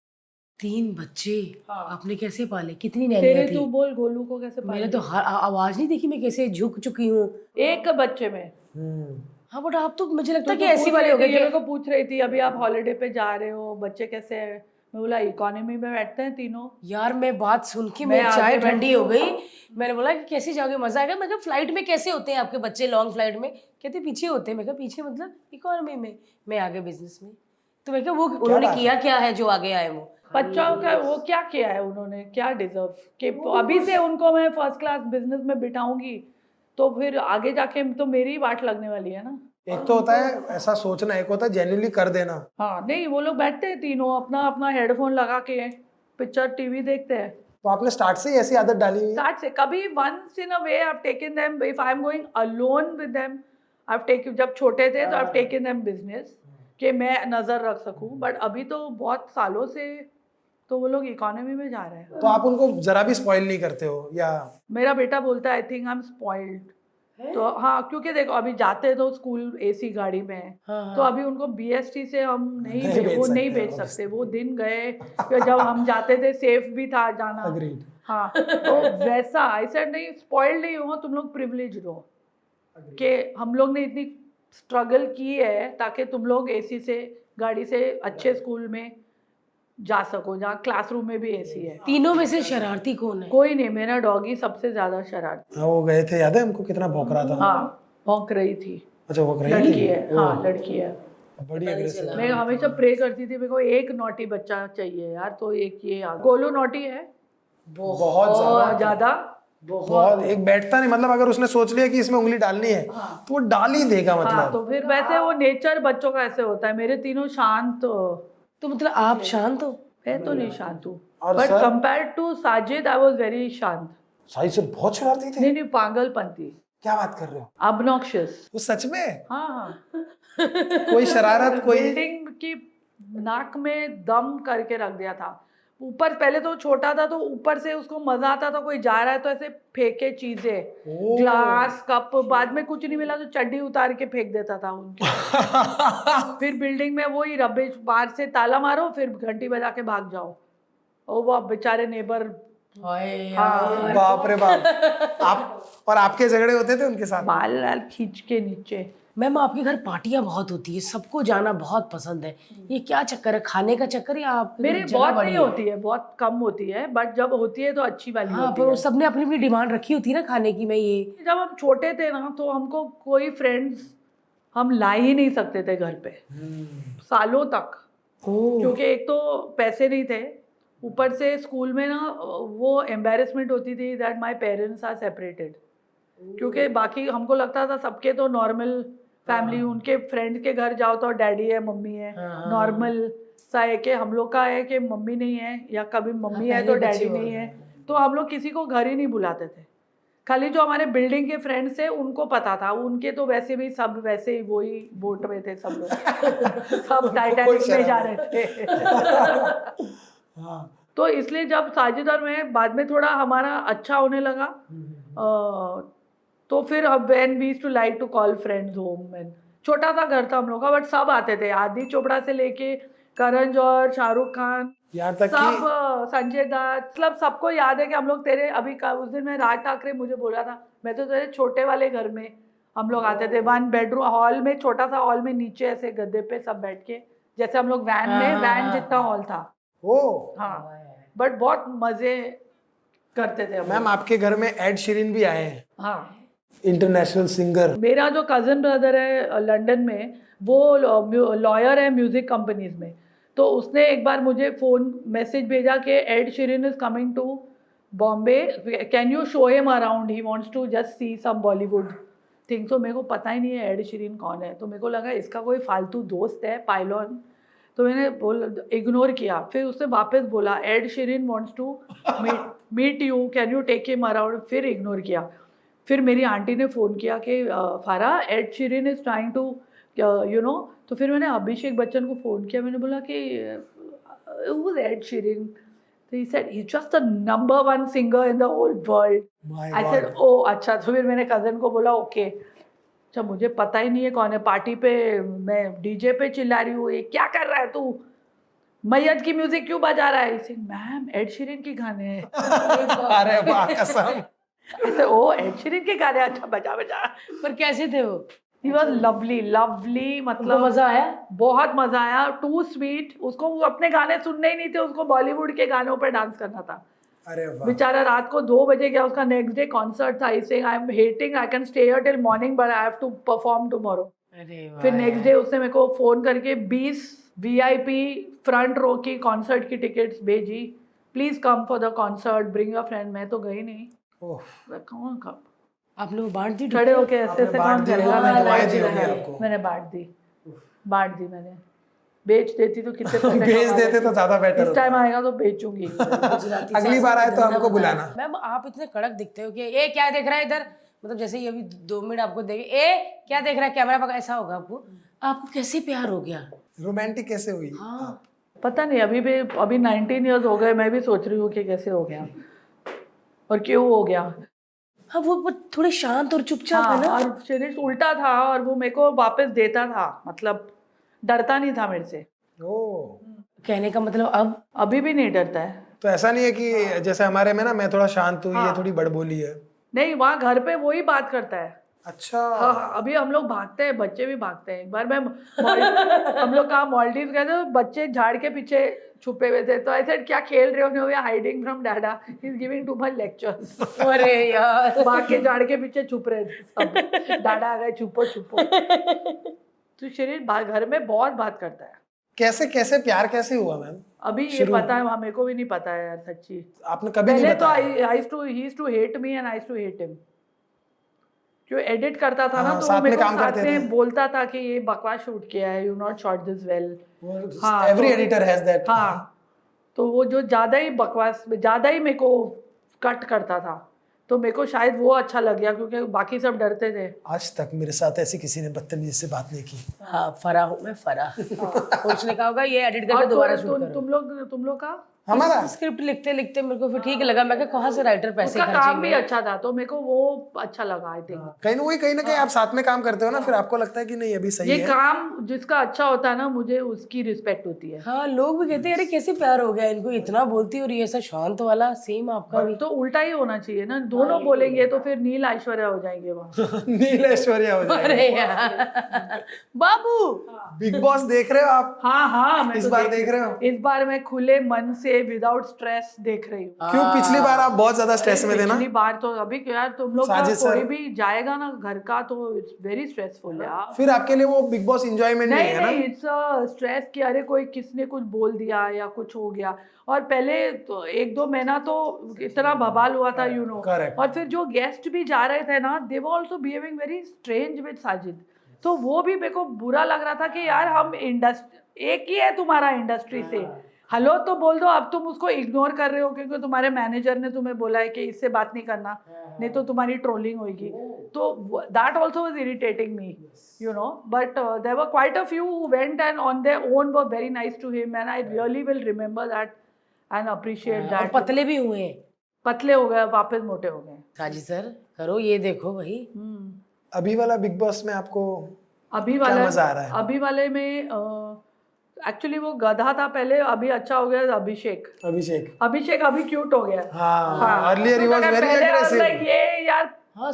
तीन बच्चे हाँ। आपने कैसे पाले? कितनी तेरे तू बोल गोलू को कैसे पाले? मैंने तो हर आवाज़ नहीं देखी मैं कैसे झुक चुकी हूँ। एक बच्चे में। हम्म। हाँ बट आप तो मुझे लगता तो है कि ऐसी पूछ वाले हो गए मेरे को पूछ रही थी अभी आप हॉलीडे पे जा रहे हो बच्चे कैसे हैं? मैं बोला इकोनॉमी में बैठते हैं तीनों। यार मैं बात सुन के मैं मेरी चाय ठंडी हो गई। मैंने बोला कि कैसे जाओगे? मज़ा आएगा। मैं कहा फ़्लाइट में कैसे होते हैं आपके बच्चे लॉन्ग फ़्लाइट में? कहते पीछे होते हैं। मैं कहा पीछे मतलब इकोनॉमी में? मैं आगे बिज़नेस में। तो मैं क्या वो उन्होंने किया क्या है जो आगे आए वो? बच्चों का वो क्या किया है उन्होंने? क्या डिजर्व कि अभी से उनको मैं फ़र्स्ट क्लास बिज़नेस में बिठाऊँगी तो फिर आगे जाके तो मेरी ही वाट लगने वाली है ना? एक तो होता है ऐसा सोचना एक होता है जेन्युइनली कर देना। हाँ नहीं वो लोग बैठते हैं तीनों अपना अपना हेडफोन लगा के पिक्चर टीवी देखते हैं। तो आपने स्टार्ट से ऐसी आदत डाली हुई है? स्टार्ट से कभी once in a way I taken them if I am going alone with them I take जब छोटे थे तो आई टेकन देम बिज़नेस कि मैं नज़र रख सकूँ बट अभी तो बहुत सालों से तो वो लोग इकोनॉमी में जा रहे हैं। तो आप उनको जरा भी स्पॉइल नहीं करते हो या? मेरा बेटा बोलता है I think I am spoiled तो हाँ क्योंकि देखो अभी जाते तो स्कूल एसी गाड़ी में। है हाँ, तो अभी उनको बीएसटी से हम नहीं नहीं बेच वो सकते, नहीं बेच obviously. सकते वो दिन गए जब हम जाते थे सेफ़ भी था जाना। अग्रीड हाँ तो वैसा आई सेड नहीं स्पॉइल्ड नहीं हो तुम लोग प्रिविलेज हो कि हम लोग ने इतनी स्ट्रगल की है ताकि तुम लोग एसी से गाड़ी से अच्छे स्कूल में जा सको जहाँ क्लासरूम में भी ऐसी है। तीनों में से शरारती कौन है? कोई नहीं मेरा डॉगी सबसे ज़्यादा शरारती। हाँ वो गए थे याद है हमको कितना भौंक रहा था? हाँ भौंक रही थी। अच्छा वो रही लड़की है हाँ लड़की है। बड़ी मैं हमेशा प्रे करती थी मेरे को एक नोटी बच्चा चाहिए यार तो एक ये गोलू नोटी है? बहुत ज़्यादा। बहुत। बहुत एक बैठता नहीं मतलब अगर उसने सोच लिया कि इसमें उंगली डालनी है हाँ। तो वो डाल ही देगा मतलब हाँ मतलब। तो फिर वैसे वो नेचर बच्चों का ऐसे होता है मेरे तीनों शांत तो मतलब आप शांत हो। मैं तो नहीं शांत हूँ। But? Compare to Sajid I was very शांत। साजिद सर बहुत शरारती थे। नहीं नहीं पागलपंती क्या बात कर रहे हो? अबनॉक्शियस वो सच में? हाँ हाँ। कोई शरारत कोई बिल्डिंग की नाक में दम करके रख दिया था। ऊपर पहले तो छोटा था तो ऊपर से उसको मज़ा आता था कोई जा रहा है तो ऐसे फेंके चीज़ें। ग्लास कप बाद में कुछ नहीं मिला तो चड्डी उतार के फेंक देता था उनके फिर बिल्डिंग में वही रबिश बाहर से ताला मारो फिर घंटी बजा के भाग जाओ। और वो बेचारे नेबर हाँ। बाप रे बाप। आप और आपके झगड़े होते थे उनके साथ? बाल लाल खींच के नीचे। मैम आपके घर पार्टियाँ बहुत होती है सबको जाना बहुत पसंद है। ये क्या चक्कर है? खाने का चक्कर या आप मेरी बहुत नहीं होती है बहुत कम होती है बट जब होती है तो अच्छी वाली हाँ होती पर है। सबने अपनी अपनी डिमांड रखी होती है ना खाने की मैं ये जब हम छोटे थे ना तो हमको कोई फ्रेंड्स हम ला ही नहीं सकते थे घर पे। सालों तक। क्योंकि एक तो पैसे नहीं थे। ऊपर से स्कूल में ना वो एम्बेरसमेंट होती थी that my parents are separated क्योंकि बाकी हमको लगता था सबके तो नॉर्मल फैमिली उनके फ्रेंड के घर जाओ तो डैडी है मम्मी है। हाँ। नॉर्मल सा है कि हम लोग का है कि मम्मी नहीं है या कभी मम्मी है तो डैडी नहीं है। तो हम लोग किसी को घर ही नहीं बुलाते थे। खाली जो हमारे बिल्डिंग के फ्रेंड्स थे उनको पता था। उनके तो वैसे भी सब वैसे ही वो ही बोट में थे सब लोग। सब टाइटैनिक में जा रहे थे। हाँ। तो इसलिए जब साजिद और मैं बाद में थोड़ा हमारा अच्छा होने लगा। अ, तो फिर अब when we to like to call friends home and छोटा सा घर था हम लोग का बट सब आते थे। आदि चोपड़ा से लेके करण जौहर शाहरुख खान यहाँ तक सब संजय दत्त मतलब सबको याद है कि हम लोग तेरे अभी का उस दिन मैं राज ठाकरे मुझे बोला था मैं तो तेरे छोटे वाले घर में हम लोग आते थे। वन बेडरूम हॉल में छोटा सा हॉल में नीचे ऐसे गद्दे पे सब बैठ के जैसे हम लोग वैन में हाँ, वैन हाँ, जितना हॉल था। ओ। हाँ। बट बहुत मज़े करते थे मैम आपके घर में एड शीरिन भी आए हैं। हाँ। इंटरनेशनल सिंगर मेरा जो कज़न ब्रदर है लंदन में, वो लॉयर है म्यूज़िक कंपनीज़ में। तो उसने एक बार मुझे फ़ोन मैसेज भेजा कि Ed Sheeran is coming to Bombay can you show him around he wants to just see some Bollywood thing तो मेरे को पता ही नहीं है एड शिरिन कौन है। तो मेरे को लगा इसका कोई फालतू दोस्त है पायलॉन तो मैंने बोल इग्नोर किया। फिर उसने वापस बोला Ed Sheeran wants to meet you can you take him around फिर इग्नोर किया। फिर मेरी आंटी ने फ़ोन किया कि Farah Ed Sheeran is trying to you know तो फिर मैंने अभिषेक बच्चन को फ़ोन किया मैंने बोला कि वो एड शिरिन तो he said he just the number one singer in the whole world My I said oh अच्छा. तो फिर मैंने कज़न को बोला ओके अच्छा मुझे पता ही नहीं है कौन है पार्टी पे मैं डीजे पे चिल्ला रही हूँ ये क्या कर रहा है तू? मैयत की म्यूज़िक क्यों बजा रहा है? इसे मैम एड शिरिन के गाने हैं. अरे वाह कसम। ऐसे ओ एड के गाने अच्छा बजा बजा। पर कैसे थे वो? ही वॉज़ लवली लवली मतलब मज़ा आया? बहुत मज़ा आया। टू स्वीट उसको वो अपने गाने सुनने ही नहीं थे उसको बॉलीवुड के गानों पर डांस करना था। अरे वाह। बेचारा रात को दो बजे गया उसका नेक्स्ट डे कॉन्सर्ट था इसे I am hating I can stay till morning but I have to perform tomorrow फिर नेक्स्ट डे उसने मेरे को फ़ोन करके 20 वीआईपी फ्रंट रो की कॉन्सर्ट की टिकट्स भेजी। Please come for the concert bring a friend मैं तो गई नहीं। कौन कब आपने वो बांट दी खड़े होके ऐसे ऐसे कौन करेगा मैंने बांट दी दी मैंने। बांट दी। बांट दी मैंने। बेच देती तो कितने पैसे भेज देते तो ज़्यादा बेटर इस टाइम आएगा तो बेचूँगी। अगली बार आए तो हमको बुलाना। मैम आप इतने कड़क दिखते हो कि ए क्या देख रहा है इधर? मतलब जैसे ये अभी दो मिनट आपको देखे ए क्या देख रहा है? कैमरा पकड़ ऐसा होगा आपको। आपको कैसे प्यार हो गया? रोमांटिक कैसे हुई? हाँ। पता नहीं अभी भी अभी 19 इयर्स हो गए मैं भी सोच रही हूँ कि कैसे हो गया। और क्यों हो गया? हाँ वो वो थोड़े शांत और चुपचाप हाँ, है हाँ, ना? और शरीर उल्टा था और वो मेरे को वापस देता था मतलब डरता नहीं था मेरे से। ओ कहने का मतलब अब? अभी भी नहीं डरता है। तो ऐसा नहीं है कि हाँ। जैसे हमारे में ना मैं थोड़ा शांत हूँ हाँ। ये थोड़ी बड़बोली है। नहीं वहाँ घर पे वो ही बात करता है। अच्छा। हाँ हाँ, अभी हम लोग भागते हैं बच्चे भी भागते हैं। एक बार मैं हम लोग कहा मॉलडीव गए थे बच्चे झाड़ के पीछे छुपे हुए थे तो ऐसे क्या खेल रहे हो hiding from Dada is giving too much lectures अरे यार। भाग के झाड़ के पीछे छुप रहे थे डाडा आ गए छुपो छुपो। तो शरीर घर में बहुत बात करता है। कैसे कैसे प्यार कैसे हुआ मैम? अभी ये पता है मेरे को भी नहीं पता है यार सच्ची। आपने कभी नहीं पहले तो बताया? I too he to hate me and I too hate him जो एडिट करता था ना हाँ, तो साथ मेरे में को काम साथ करते में थे। बोलता था कि ये बकवास शूट किया है you not shot this well हाँ, एवरी एडिटर हैज़ दैट हाँ तो वो जो ज़्यादा ही बकवास ज़्यादा ही मेरे को कट करता था। तो मेरे को शायद वो अच्छा लग गया क्योंकि बाकी सब डरते थे। आज तक मेरे साथ ऐसी किसी ने बदतमीजी से बात नहीं की। हाँ फरा हूँ मैं फरा और उसने कहा होगा ये एडिट करके दोबारा तुम लोग तुम लोग का हमारा स्क्रिप्ट लिखते लिखते मेरे को फिर ठीक लगा मैं कहा से राइटर पैसे उसका काम भी अच्छा था तो मेरे को वो अच्छा लगा आई थिंक कहीं ना वही कहीं ना कहीं आप साथ में काम करते हो ना फिर आपको लगता है कि नहीं अभी सही ये है। काम जिसका अच्छा होता है ना मुझे उसकी रिस्पेक्ट होती है। हाँ लोग भी कहते हैं अरे कैसे प्यार हो गया इनको इतना बोलती और ये ऐसा शांत वाला सेम आपका भी. तो उल्टा ही होना चाहिए ना दोनों बोलेंगे तो फिर नील ऐश्वर्या हो जाएँगे वहाँ। नील ऐश्वर्या हो जाए बाबू! बिग बॉस देख रहे हो आप? हाँ हाँ इस तो बार देख रहे हो? इस बार मैं खुले मन से विदाउट स्ट्रेस देख रही हूँ। क्यों? पिछली बार आप बहुत ज़्यादा स्ट्रेस में थे ना? पिछली बार तो अभी क्या यार तुम लोग। कोई भी जाएगा ना घर का तो इट्स वेरी स्ट्रेसफुल यार। फिर आपके लिए वो बिग बॉस इंजॉयमेंट नहीं नहीं है ना? नहीं इट्स स्ट्रेस कि अरे कोई किसने कुछ बोल दिया या कुछ हो गया। और पहले तो एक दो महीना तो इतना बवाल हुआ था यू नो Correct. और फिर जो गेस्ट भी जा रहे थे ना they were also behaving very strange with Sajid तो वो भी मेरे को बुरा लग रहा था कि यार हम इंडस्ट्री एक ही है तुम्हारा इंडस्ट्री से। हेलो तो बोल दो अब तुम उसको इग्नोर कर रहे हो क्योंकि तुम्हारे मैनेजर ने तुम्हें बोला है कि इससे बात नहीं करना नहीं तो तुम्हारी ट्रोलिंग होगी तो that also was irritating me you know but uh, there were quite a few who went and on their own were very nice to him and i really will remember that and appreciate और that. पतले भी हुए। पतले हो गए वापस मोटे हो गए। हाँ जी सर करो ये देखो भाई। हम्म। अभी वाला बिग बॉस में आपको अभी वाला मज़ा आ रहा है? अभी वाले में एक्चुअली वो गधा था पहले अभी अच्छा हो गया अभिषेक। अभिषेक। अभिषेक अभी क्यूट हो गया। हाँ अर्लियर ही वाज वेरी ये यार हाँ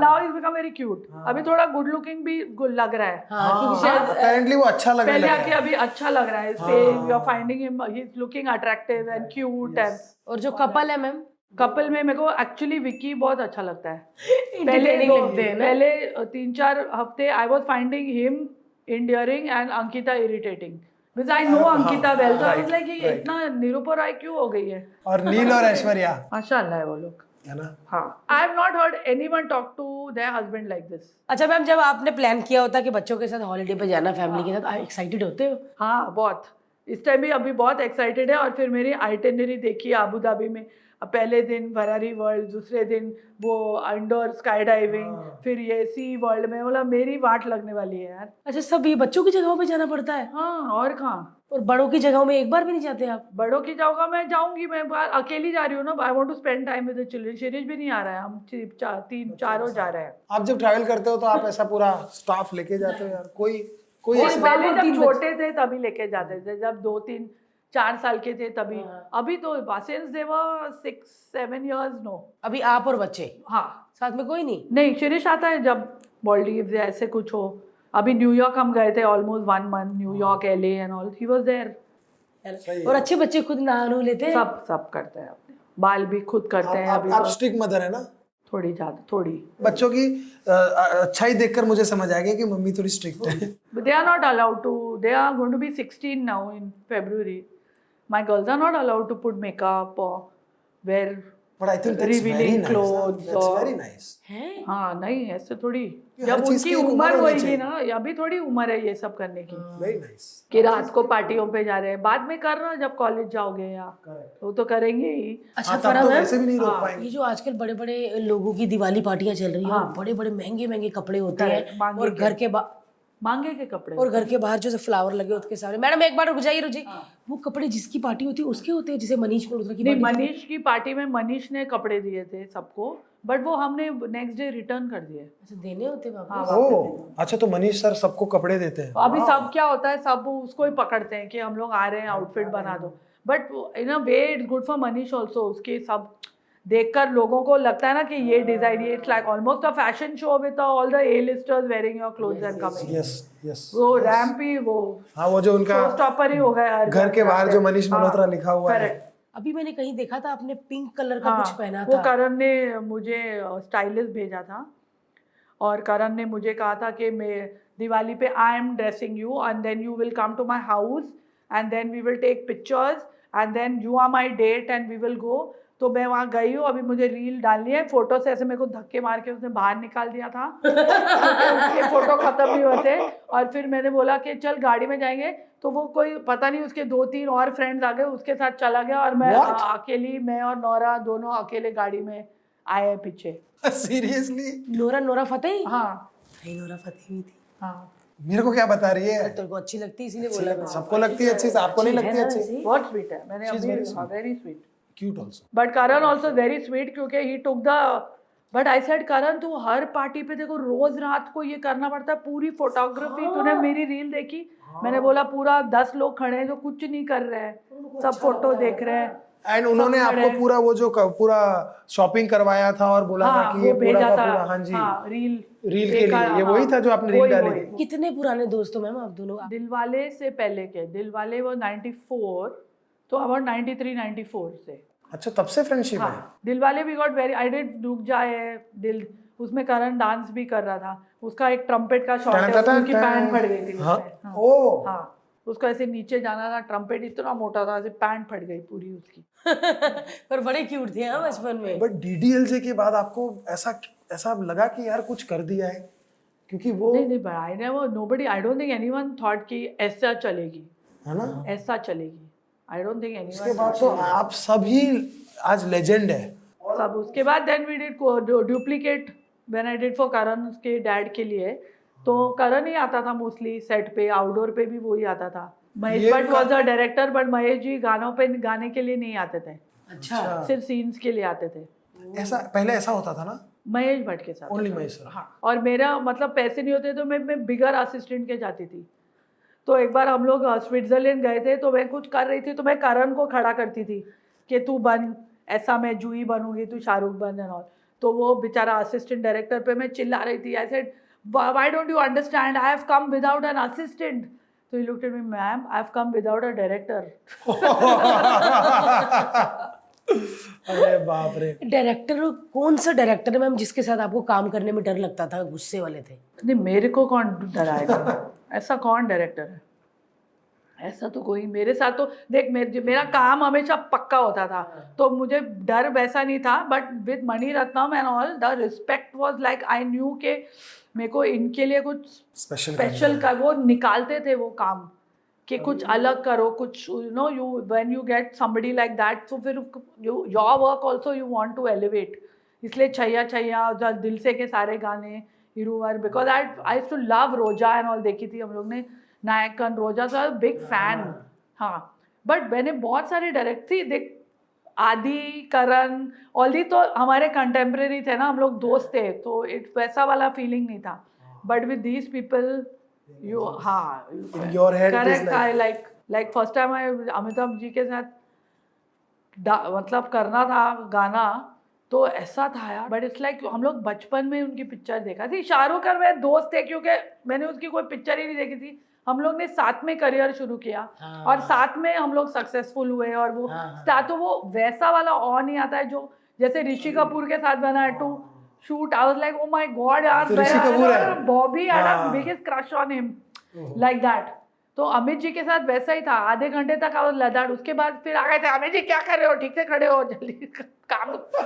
now he's become very cute. अभी थोड़ा गुड लुकिंग भी लग रहा है। हाँ क्योंकि शायद अपेरेंटली वो अच्छा लगने पहले आके अभी अच्छा लग रहा है। Say you are finding him he is looking attractive and cute and और जो कपल है मैम कपल में मेरे को एक्चुअली विकी बहुत अच्छा लगता है। पहले पहले तीन चार हफ़्ते I was finding him endearing and Ankita irritating because I know Ankita well तो आई लाइक ये इतना निरूपा क्यों हो गई है? और नील और ऐश्वर्या। माशाल्लाह है वो लोग। है ना? हाँ। I have not heard anyone talk to their husband like this अच्छा मैम जब आपने प्लान किया होता कि बच्चों के साथ हॉलीडे पे जाना फैमिली के साथ एक्साइटेड होते हो? हाँ बहुत। इस टाइम भी अभी बहुत एक्साइटेड है और फिर मेरी आइटेनरी देखी अबू धाबी में। पहले दिन फरारी वर्ल्ड दूसरे दिन वो अंडर स्काई डाइविंग फिर ये सी वर्ल्ड में बोला मेरी वाट लगने वाली है यार। अच्छा सब ये बच्चों की जगहों पे जाना पड़ता है? हाँ और कहाँ? और बड़ों की जगहों में एक बार भी नहीं जाते आप? बड़ों की जगह मैं जाऊँगी मैं बाहर अकेली जा रही हूँ ना I want to spend time with the children Shirish भी नहीं आ रहा है हम ची- चा, तीन चारों जा रहे हैं। आप जब ट्रैवल करते हो तो आप ऐसा पूरा स्टाफ लेके जाते हो यार? कोई कोई पहले जब छोटे थे तभी लेके जाते थे जब दो तीन चार साल के थे तभी। अभी तो since they were six seven years no अभी आप और बच्चे? हाँ। साथ में कोई नहीं? नहीं शिरीष आता है जब मॉलडीव्स या ऐसे कुछ हो। अभी न्यूयॉर्क हम गए थे almost one month New York LA and all he was there और अच्छे बच्चे खुद नहा लेते हैं? सब सब करते हैं अपने। बाल भी खुद करते हैं अभी आप स्ट्रिक्ट मदर है ना? थोड़ी ज़्यादा थोड़ी। बच्चों की अच्छाई देखकर मुझे समझ आ गया कि मम्मी थोड़ी स्ट्रिक्ट है। But they are not allowed to. They are going to be 16 now in February. My girls are not allowed to put makeup or wear. I think that's very Revealing nice clothes that's or- very nice हैं? हाँ नहीं ऐसे थोड़ी हर जब चीज़ उनकी एक उम्र उम्र होनी होगी चाहिए। ना अभी थोड़ी उम्र है ये सब करने की। वेरी नाइस कि रात को पार्टियों पे जा रहे हैं। बाद में करना जब कॉलेज जाओगे या वो तो करेंगे ही। अच्छा हाँ, तब फरा तो मैम वैसे भी नहीं रोक हाँ, पाएँगे। ये जो आजकल बड़े बड़े लोगों की दिवाली पार्टियाँ चल रही हैं हाँ। बड़े बड़े महँगे महँगे कपड़े होते हैं मांगे और के। घर के बा मांगे के कपड़े और घर के बाहर जो फ्लावर लगे होते के सामने मैडम एक बार रुक जाइए रुक जाइए। वो कपड़े जिसकी पार्टी होती है उसके होते हैं जैसे मनीष मल्होत्रा की नहीं मनीष की पार्टी में मनीष ने कपड़े दिए थे सबको बट वो हमने नेक्स्ट डे रिटर्न कर दिए। अच्छा देने होते हैं वापस हाँ। अच्छा तो मनीष सर सबको कपड़े देते हैं। अभी सब क्या होता है सब उसको ही पकड़ते हैं कि हम लोग आ रहे हैं आउटफिट बना दो। But in a way it's good for Manish also उसके सब देखकर लोगों को लगता है ना कि ये डिज़ाइन ये it's like almost a fashion show with all the A listers wearing your clothes and coming yes yes वो रैम्प ही वो हाँ वो जो उनका स्टॉपर ही हो गया हर घर के बाहर जो मनीष हाँ, मल्होत्रा लिखा हुआ है। अभी मैंने कहीं देखा था आपने पिंक कलर का हाँ, कुछ पहना वो था। करण ने मुझे स्टाइलिस्ट भेजा था और करण ने मुझे कहा था कि मैं दिवाली पे I am dressing you and then you will come to my house and then we will take pictures and then you are my date and we will go तो मैं वहाँ गई हूँ अभी मुझे रील डालनी है। फ़ोटो से ऐसे मेरे को धक्के मार के उसने बाहर निकाल दिया था। उसके फ़ोटो खत्म नहीं होते और फिर मैंने बोला कि चल गाड़ी में जाएँगे। तो वो कोई पता नहीं उसके दो तीन और फ्रेंड्स आ गए उसके साथ चला गया और मैं What? अकेली मैं और नौरा दोनों अकेले गाड़ी में आए हैं पीछे। Seriously Nora Nora Fatehi? हाँ। नहीं नोरा फतेही भी थी। हाँ। मेरे को क्या बता रही है? तेरे को अच्छी लगती है इसीलिए बोला सबको लगती है अच्छी आपको नहीं लगती अच्छी? बहुत स्वीट है। मैंने अभी very sweet cute also but Karan also very sweet क्योंकि he took the but I said Karan तू हर पार्टी पे देखो रोज रात को ये करना पड़ता है पूरी फोटोग्राफी तूने मेरी रील देखी? मैंने बोला पूरा दस लोग खड़े हैं जो कुछ नहीं कर रहे हैं सब फ़ोटो देख रहे हैं एंड उन्होंने आपको। पूरा वो जो क- पूरा शॉपिंग करवाया था और बोला था हाँ कि वो ये पूरा का पूरा हाँ जी। हाँ रील रील के लिए ये हाँ, वही था जो आपने रील डाली थी। कितने पुराने दोस्त हो मैम आप दोनों? दिलवाले से पहले के दिलवाले वो 94 तो अबाउट 93 94 से। अच्छा तब से फ्रेंडशिप हाँ, है? हाँ दिलवाले भी गॉट वेरी आई डिड डूब जाए दिल उसमें करण डांस भी कर रहा था उसका एक ट्रम्पेट का शॉट है टन-टन-टन-टन। उसकी पैंट फट गई थी हाँ। हाँ। ओ। हाँ उसको ऐसे नीचे जाना था ट्रम्पेट इतना मोटा था ऐसे पैंट फट गई पूरी उसकी। पर बड़े क्यूट थे हाँ बचपन में। बट डीडीएलजे के बाद आपको ऐसा ऐसा लगा कि यार कुछ कर दिया है? क्योंकि वो नहीं नहीं but I never nobody I don't think anyone thought कि ऐसा चलेगी। है ना? ऐसा चलेगी। आई डोंट थिंक उसके बाद तो आप सभी आज लेजेंड है। सब उसके बाद then we did duplicate when I did for Karan उसके डैड के लिए। तो करण ही आता था मोस्टली सेट पे आउटडोर पे भी वही आता था। Mahesh Bhatt was a director but Mahesh ji गानों पे गाने के लिए नहीं आते थे। अच्छा। सिर्फ़ सीन्स के लिए आते थे। ऐसा पहले ऐसा होता था ना? महेश भट्ट के साथ। ओनली महेश सर हाँ। और मेरा मतलब पैसे नहीं होते तो मैं मैं बिगर असिस्टेंट के जाती थी। तो एक बार हम लोग स्विट्जरलैंड गए थे तो मैं कुछ कर रही थी तो मैं करण को खड़ा करती थी कि तू बन ऐसा मैं जूही बनूँगी तू शाहरुख बन एंड ऑल तो वो बेचारा असिस्टेंट डायरेक्टर पे मैं चिल्ला रही थी। I said why don't you understand I have come without an assistant तो he looked at me ma'am I have come without a director अरे बाप रे। डायरेक्टर कौन सा डायरेक्टर है मैम जिसके साथ आपको काम करने में डर लगता था गुस्से वाले थे? नहीं मेरे को कौन डराएगा? ऐसा कौन डायरेक्टर है? ऐसा तो कोई मेरे साथ तो देख मेरे मेरा काम हमेशा पक्का होता था। तो मुझे डर वैसा नहीं था but with Mani Ratnam and all the respect was like I knew के मेरे को इनके लिए कुछ स्पेशल स्पेशल का वो निकालते थे वो काम कि कुछ अलग करो कुछ you know you when you get somebody like that तो फिर you your work also you want to elevate इसलिए छैया छैया दिल से के सारे गाने हिरूवर because I I to love Roja and all देखी थी हम लोग ने Nayakan Roja sir big fan हाँ। बट मैंने बहुत सारे डायरेक्ट थी देख आदि करण ऑल दी तो हमारे कंटेम्प्रेरी थे ना हम लोग दोस्त थे तो इट वैसा वाला फीलिंग नहीं था। But with these people you हाँ। In your head, it is correct I like like first time I Amitabh ji के साथ मतलब करना था गाना तो ऐसा था यार बट इट्स लाइक हम लोग बचपन में उनकी पिक्चर देखा थी शाहरुख और मैं दोस्त थे क्योंकि मैंने उसकी कोई पिक्चर ही नहीं देखी थी हम लोग ने साथ में करियर शुरू किया हाँ। और साथ में हम लोग सक्सेसफुल हुए और वो हाँ, हाँ। तो वो वैसा वाला और नहीं आता है जो जैसे ऋषि कपूर के साथ बना है to shoot I was like oh my god, yaar, तो ऋषि कपूर है। Bobby had a हाँ। biggest crush on him, like that. तो अमित जी के साथ वैसा ही था आधे घंटे तक आई लदाड़ उसके बाद फिर आ गए थे अमित जी क्या कर रहे हो ठीक से खड़े हो जल्दी काम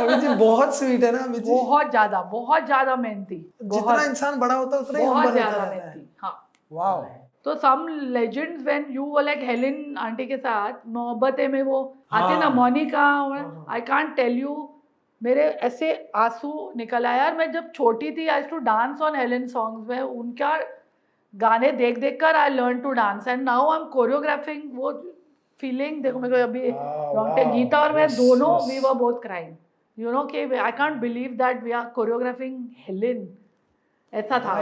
अमित जी बहुत स्वीट है ना अमित जी? बहुत ज़्यादा बहुत ज़्यादा मेहनती जितना इंसान बड़ा होता है उतना बहुत ज़्यादा मेहनती हाँ। वाओ तो some legends when you were like Helen aunty के साथ मोहब्बत में वो आते ना हाँ। Monica. I can't tell you मेरे ऐसे आँसू निकल आया यार मैं जब छोटी थी I to dance on Helen songs में उनका गाने देख देख कर I learn to dance and now I am choreographing वो फीलिंग देखो मेरे को अभी Wow, wow. गीता और मैं दोनों we were both crying you know कि I can't believe that we are choreographing Helen ऐसा था।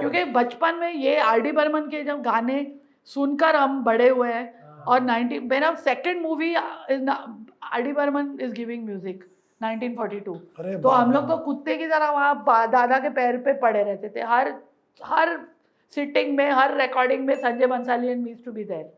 क्योंकि बचपन में ये आर डी बर्मन के जब गाने सुनकर हम बड़े हुए हैं और 90 मेरा second movie R D Burman is giving music 1942 अरे तो हम लोग तो कुत्ते की तरह वहाँ दादा के पैर पे पड़े रहते थे। हर हर सिटिंग में हर रिकॉर्डिंग में संजय बंसाली एंड मीज टू बी देयर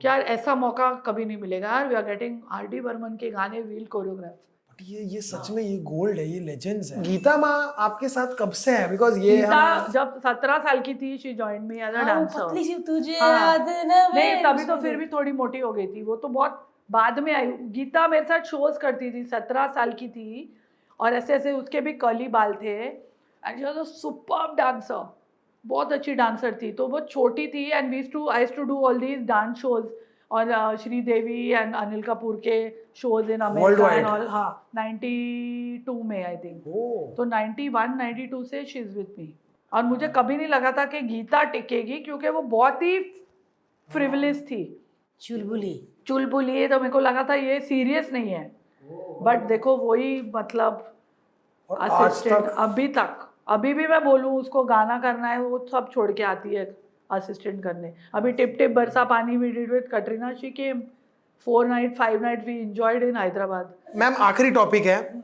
क्या ऐसा मौका कभी नहीं मिलेगा। यार we are getting R D Burman के गाने वील कोरियोग्राफ बट ये ये सच में ये गोल्ड है ये लेजेंड्स है। गीता माँ आपके साथ कब से है? बिकॉज़ ये गीता हम जब सत्रह साल की थी she join me as a हाँ, डांसर पतली सी तुझे हाँ। याद न नहीं तभी तो फिर भी थोड़ी मोटी हो गई थी। वो तो बहुत बाद में आई। गीता मेरे साथ शोज़ करती थी सत्रह साल की थी। और ऐसे ऐसे उसके भी कली बाल थे। And she was a super dancer बहुत अच्छी डांसर थी तो वो छोटी थी and we to I to do all these dance shows और श्रीदेवी एंड अनिल कपूर के shows in America and all हाँ 92 में आई थिंक ओ तो 91 92 से शी इज़ विथ मी और मुझे कभी नहीं लगा था कि गीता टिकेगी क्योंकि वो बहुत ही फ्रिवलिस थी। चुलबुली। चुलबुली तो मेरे को लगा था ये सीरियस नहीं है। बट देखो वही मतलब असिस्टेंट अभी तक। अभी भी मैं बोलूँ उसको गाना करना है वो सब छोड़ के आती है असिस्टेंट करने। अभी टिप टिप बरसा पानी we did with Katrina she came four night five night we enjoyed in Hyderabad ma'am आखिरी टॉपिक है।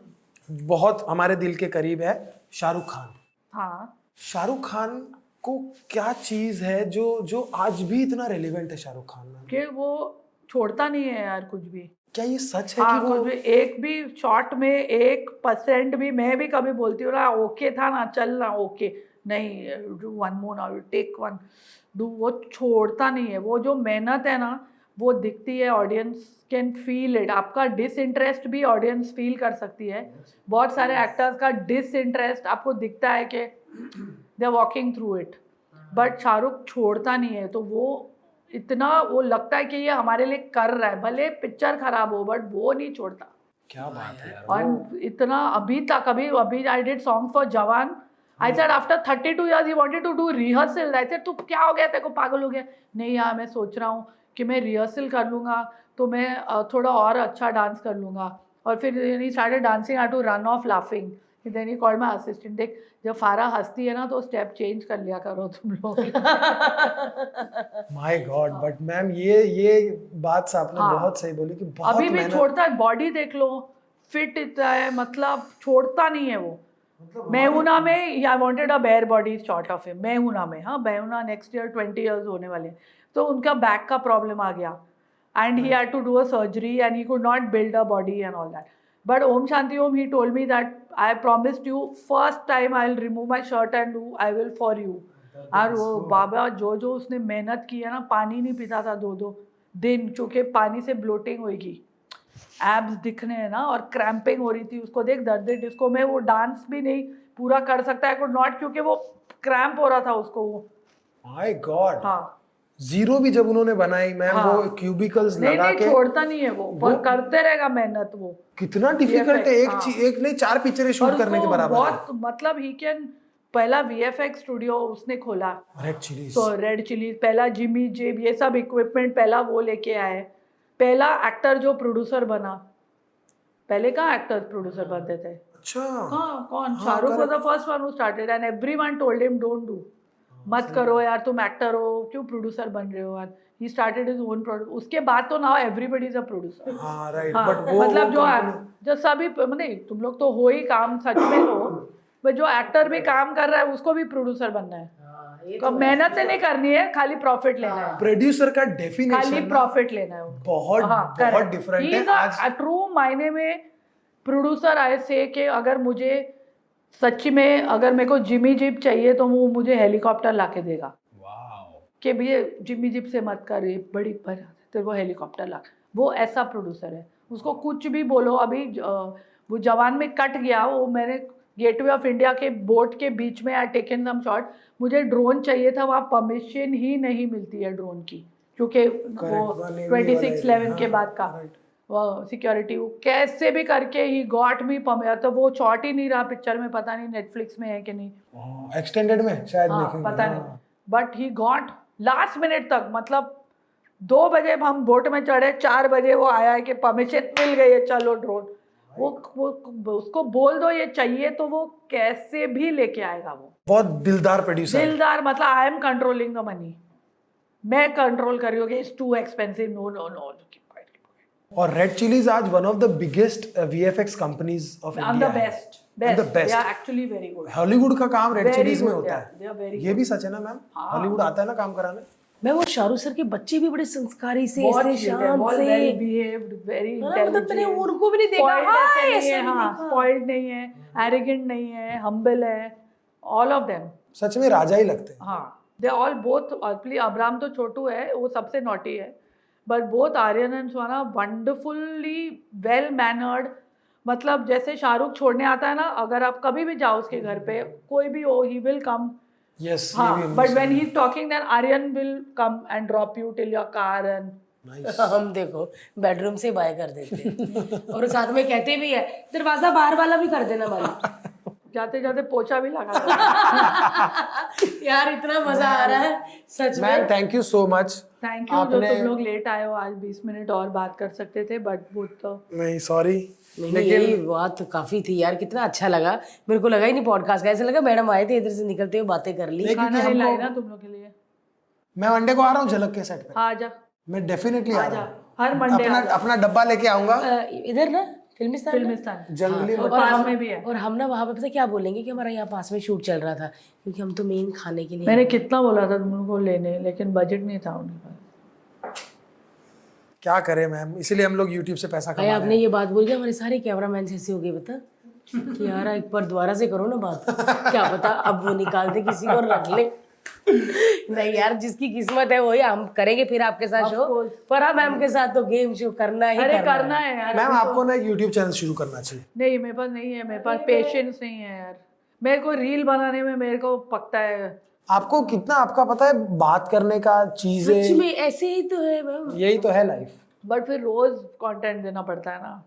बहुत हमारे दिल के करीब है शाहरुख खान। हाँ। शाहरुख खान को क्या चीज़ है जो जो आज भी इतना रेलेवेंट है शाहरुख खान कि वो छोड़ता नहीं है यार कुछ भी। क्या ये सच है हाँ कि वो भी एक भी शॉट में एक परसेंट भी मैं भी कभी बोलती हूँ ना ओके था ना चल ना ओके नहीं डू वन मोर ना टेक वन डू वो छोड़ता नहीं है वो जो मेहनत है ना वो दिखती है ऑडियंस कैन फील इट आपका डिसइंटरेस्ट भी ऑडियंस फील कर सकती है। बहुत सारे एक्टर्स का डिसइंटरेस्ट आपको दिखता है कि they are walking through it but Shahrukh छोड़ता नहीं है तो वो इतना वो लगता है कि ये हमारे लिए कर रहा है। भले पिक्चर खराब हो बट वो नहीं छोड़ता। क्या बात है और इतना अभी तक अभी अभी आई did song for Jawan I said after thirty two years he wanted to do rehearsal I said तू क्या हो गया? तेरे को पागल हो गया? नहीं यार मैं सोच रहा हूँ कि मैं रिहर्सल कर लूँगा तो मैं थोड़ा और अच्छा डांस कर लूँगा। और फिर started dancing I to run of laughing then he called my assistant देख जब फारा हंसती है ना तो स्टेप चेंज कर लिया करो तुम लोग. माय गॉड बट मैम ये ये बात से आपने हाँ। बहुत सही बोली कि बहुत अभी भी छोड़ता है बॉडी देख लो फिट इतना है मतलब छोड़ता नहीं है वो। मतलब मेहुना में I wanted a bare body shot of him Main Hoon Na में हाँ Main Hoon Na next year twenty years होने वाले तो उनका बैक का प्रॉब्लम आ गया। And he had to do a surgery and he could not build a body and all that but Om Shanti Om he told me that I promised you first time I will remove my shirt and do I will for you और वो बाबा जो जो उसने मेहनत की है ना पानी नहीं पीता था दो दो दिन क्योंकि पानी से ब्लोटिंग होगी एब्स दिखने हैं ना और क्रैम्पिंग हो रही थी उसको देख दर्द डिस्को में वो डांस भी नहीं पूरा कर सकता है नॉट क्योंकि वो क्रैम्प हो रहा था उसको वो। माय गॉड हाँ। ज़ीरो भी जब उन्होंने बनाई मैम हाँ। वो क्यूबिकल्स नहीं लगा नहीं के छोड़ता नहीं है वो। पर करते रहेगा मेहनत वो। कितना डिफ़िकल्ट है एक हाँ। एक नहीं चार पिक्चरें शूट करने के बराबर बहुत मतलब ही कैन पहला वीएफएक्स स्टूडियो उसने खोला। रेड चिलीज तो रेड चिली पहला जिमी जेब ये सब इक्विपमेंट पहला वो लेके आए। पहला एक्टर जो प्रोड्यूसर बना। पहले कहाँ एक्टर प्रोड्यूसर बनते थे? अच्छा। हाँ कौन? हाँ, Shahrukh was the first one who started and everyone told him don't do मत करो यार तुम एक्टर हो क्यों प्रोड्यूसर बन रहे हो यार he started his own produce उसके बाद तो now everybody is a producer हाँ राइट हाँ बट वो मतलब जो जो सभी नहीं तुम लोग तो हो ही काम सच में हो बट जो एक्टर भी काम कर रहा है उसको भी प्रोड्यूसर बनना है। हाँ, तो मेहनत से नहीं करनी है खाली प्रॉफिट लेना है। प्रोड्यूसर का खाली डेफिनेशन प्रॉफिट लेना है। बहुत हाँ, बहुत डिफरेंट है। आज true मायने में प्रोड्यूसर आए से कि अगर मुझे सच में अगर मेरे को जिमी जिप चाहिए तो वो मुझे हेलीकॉप्टर ला के देगा। वाओ। कि भैया जिमी जिप से मत कर ये बड़ी पर तेरे को हेलीकॉप्टर ला। वो ऐसा प्रोड्यूसर है। उसको कुछ भी बोलो अभी ज- वो जवान में कट गया वो मैंने गेटवे ऑफ़ इंडिया के बोट के बीच में आई टेकन सम शॉट मुझे ड्रोन चाहिए था वहाँ परमिशन ही नहीं मिलती है ड्रोन की क्योंकि वो ट्वेंटी सिक्स इलेवन के हाँ, बाद का। सिक्योरिटी वो कैसे भी करके ही गॉट मी पम तो वो शॉट ही नहीं रहा पिक्चर में पता नहीं नेटफ्लिक्स में है कि नहीं। एक्सटेंडेड में शायद हाँ, पता हाँ। नहीं but he got last minute तक मतलब दो बजे हम बोट में चढ़े चार बजे वो आया है कि परमिशन मिल गई है चलो ड्रोन वो, वो उसको बोल दो ये चाहिए तो वो कैसे भी लेके आएगा वो। बहुत दिलदार प्रोड्यूसर दिलदार मतलब I am controlling the money मैं कंट्रोल कर रही हूँ कि it's too expensive no no no और रेड चिलीज आज one of the biggest VFX companies of the India best And best best. They are actually very good Hollywood का काम red chillies में होता yeah. They are very है ये भी सच है ना मैम हाँ। हॉलीवुड आता है ना काम कराने? मैं वो शाहरुख सर के बच्चे भी बड़े संस्कारी से बहुत ऐसे शांत से। वेल बिहेव्ड वेरी है मतलब मैंने उनको भी नहीं देखा। हाँ, ऐसा नहीं देखा। स्पॉइल्ड नहीं है एरोगेंट नहीं है हम्बल है ऑल ऑफ़ देम सच में राजा ही लगते हैं। हाँ दे ऑल बोथ अब्राम तो छोटू है वो सबसे नॉटी है। But both Aryan and Suhana wonderfully well mannered मतलब जैसे शाहरुख छोड़ने आता है ना अगर आप कभी भी जाओ उसके घर पे कोई भी हो ही विल कम यस हाँ but when he is talking then Aryan will come and drop you till your car and nice हम देखो बेडरूम से बाय कर देते हैं। और साथ में कहते भी है दरवाज़ा बाहर वाला भी कर देना वाला जाते जाते पोछा भी लगा यार इतना मज़ा आ रहा है सच में। Ma'am thank you so much thank you जो तुम लोग लेट आए हो आज 20 मिनट और बात कर सकते थे बट वो तो नहीं सॉरी नहीं यही बात तो काफ़ी थी यार कितना अच्छा लगा। मेरे को लगा ही नहीं पॉडकास्ट का ऐसा लगा मैडम आए थे इधर से निकलते हुए बातें कर ली। खाना लाई ना तुम लोग के लिए। मैं वनडे को आ रहा हूँ झलक के सेट पे। आ जा। मैं डेफिनेटली आ आ जा। हर मंडे अपना अपना डब्बा लेके आऊँगा। इधर ना? फिल्मिस्तान फिल्मिस्तान। जंगली और पास में भी है। और हम ना वहाँ पे पता क्या बोलेंगे कि हमारा यहाँ पास में शूट चल रहा था? क्योंकि हम तो मेन खाने के लिए मैंने कितना बोला था तुम लोगों को लेने लेकिन बजट नहीं था उनके पास। क्या करें मैम इसीलिए हम लोग यूट्यूब से पैसा कमा आपने ये बात बोली हमारे सारे कैमरा मैन ऐसे हो गए बता कि यार एक बार दोबारा से करो ना बात। क्या पता अब वो निकाल दे किसी को और रख ले। नहीं यार जिसकी किस्मत है वही हम करेंगे फिर आपके साथ शो पर हम मैम के साथ तो गेम शो करना ही अरे करना करना है यार मैम आपको ना यूट्यूब चैनल शुरू करना चाहिए। नहीं मेरे पास नहीं है मेरे पास पेशेंस नहीं है यार। मेरे को रील बनाने में मेरे को पकता है। आपको कितना आपका पता है बात करने का चीज़ें में ऐसे ही तो है मैम। यही तो है लाइफ बट फिर रोज कंटेंट देना पड़ता है ना।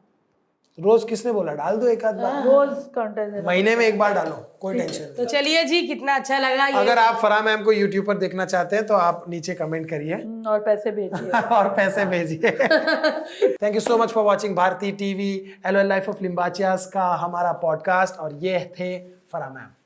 रोज किसने बोला? डाल दो एक आध बार। रोज कंटेंट महीने में एक बार डालो कोई टेंशन नहीं तो चलिए जी कितना अच्छा लगा ये। अगर आप फरा मैम को यूट्यूब पर देखना चाहते हैं तो आप नीचे कमेंट करिए। हम्म, और पैसे भेजिए। और पैसे भेजिए। Thank you so much for watching Bharti TV L life of Limbachiyaas का हमारा पॉडकास्ट और ये थे फरा मैम।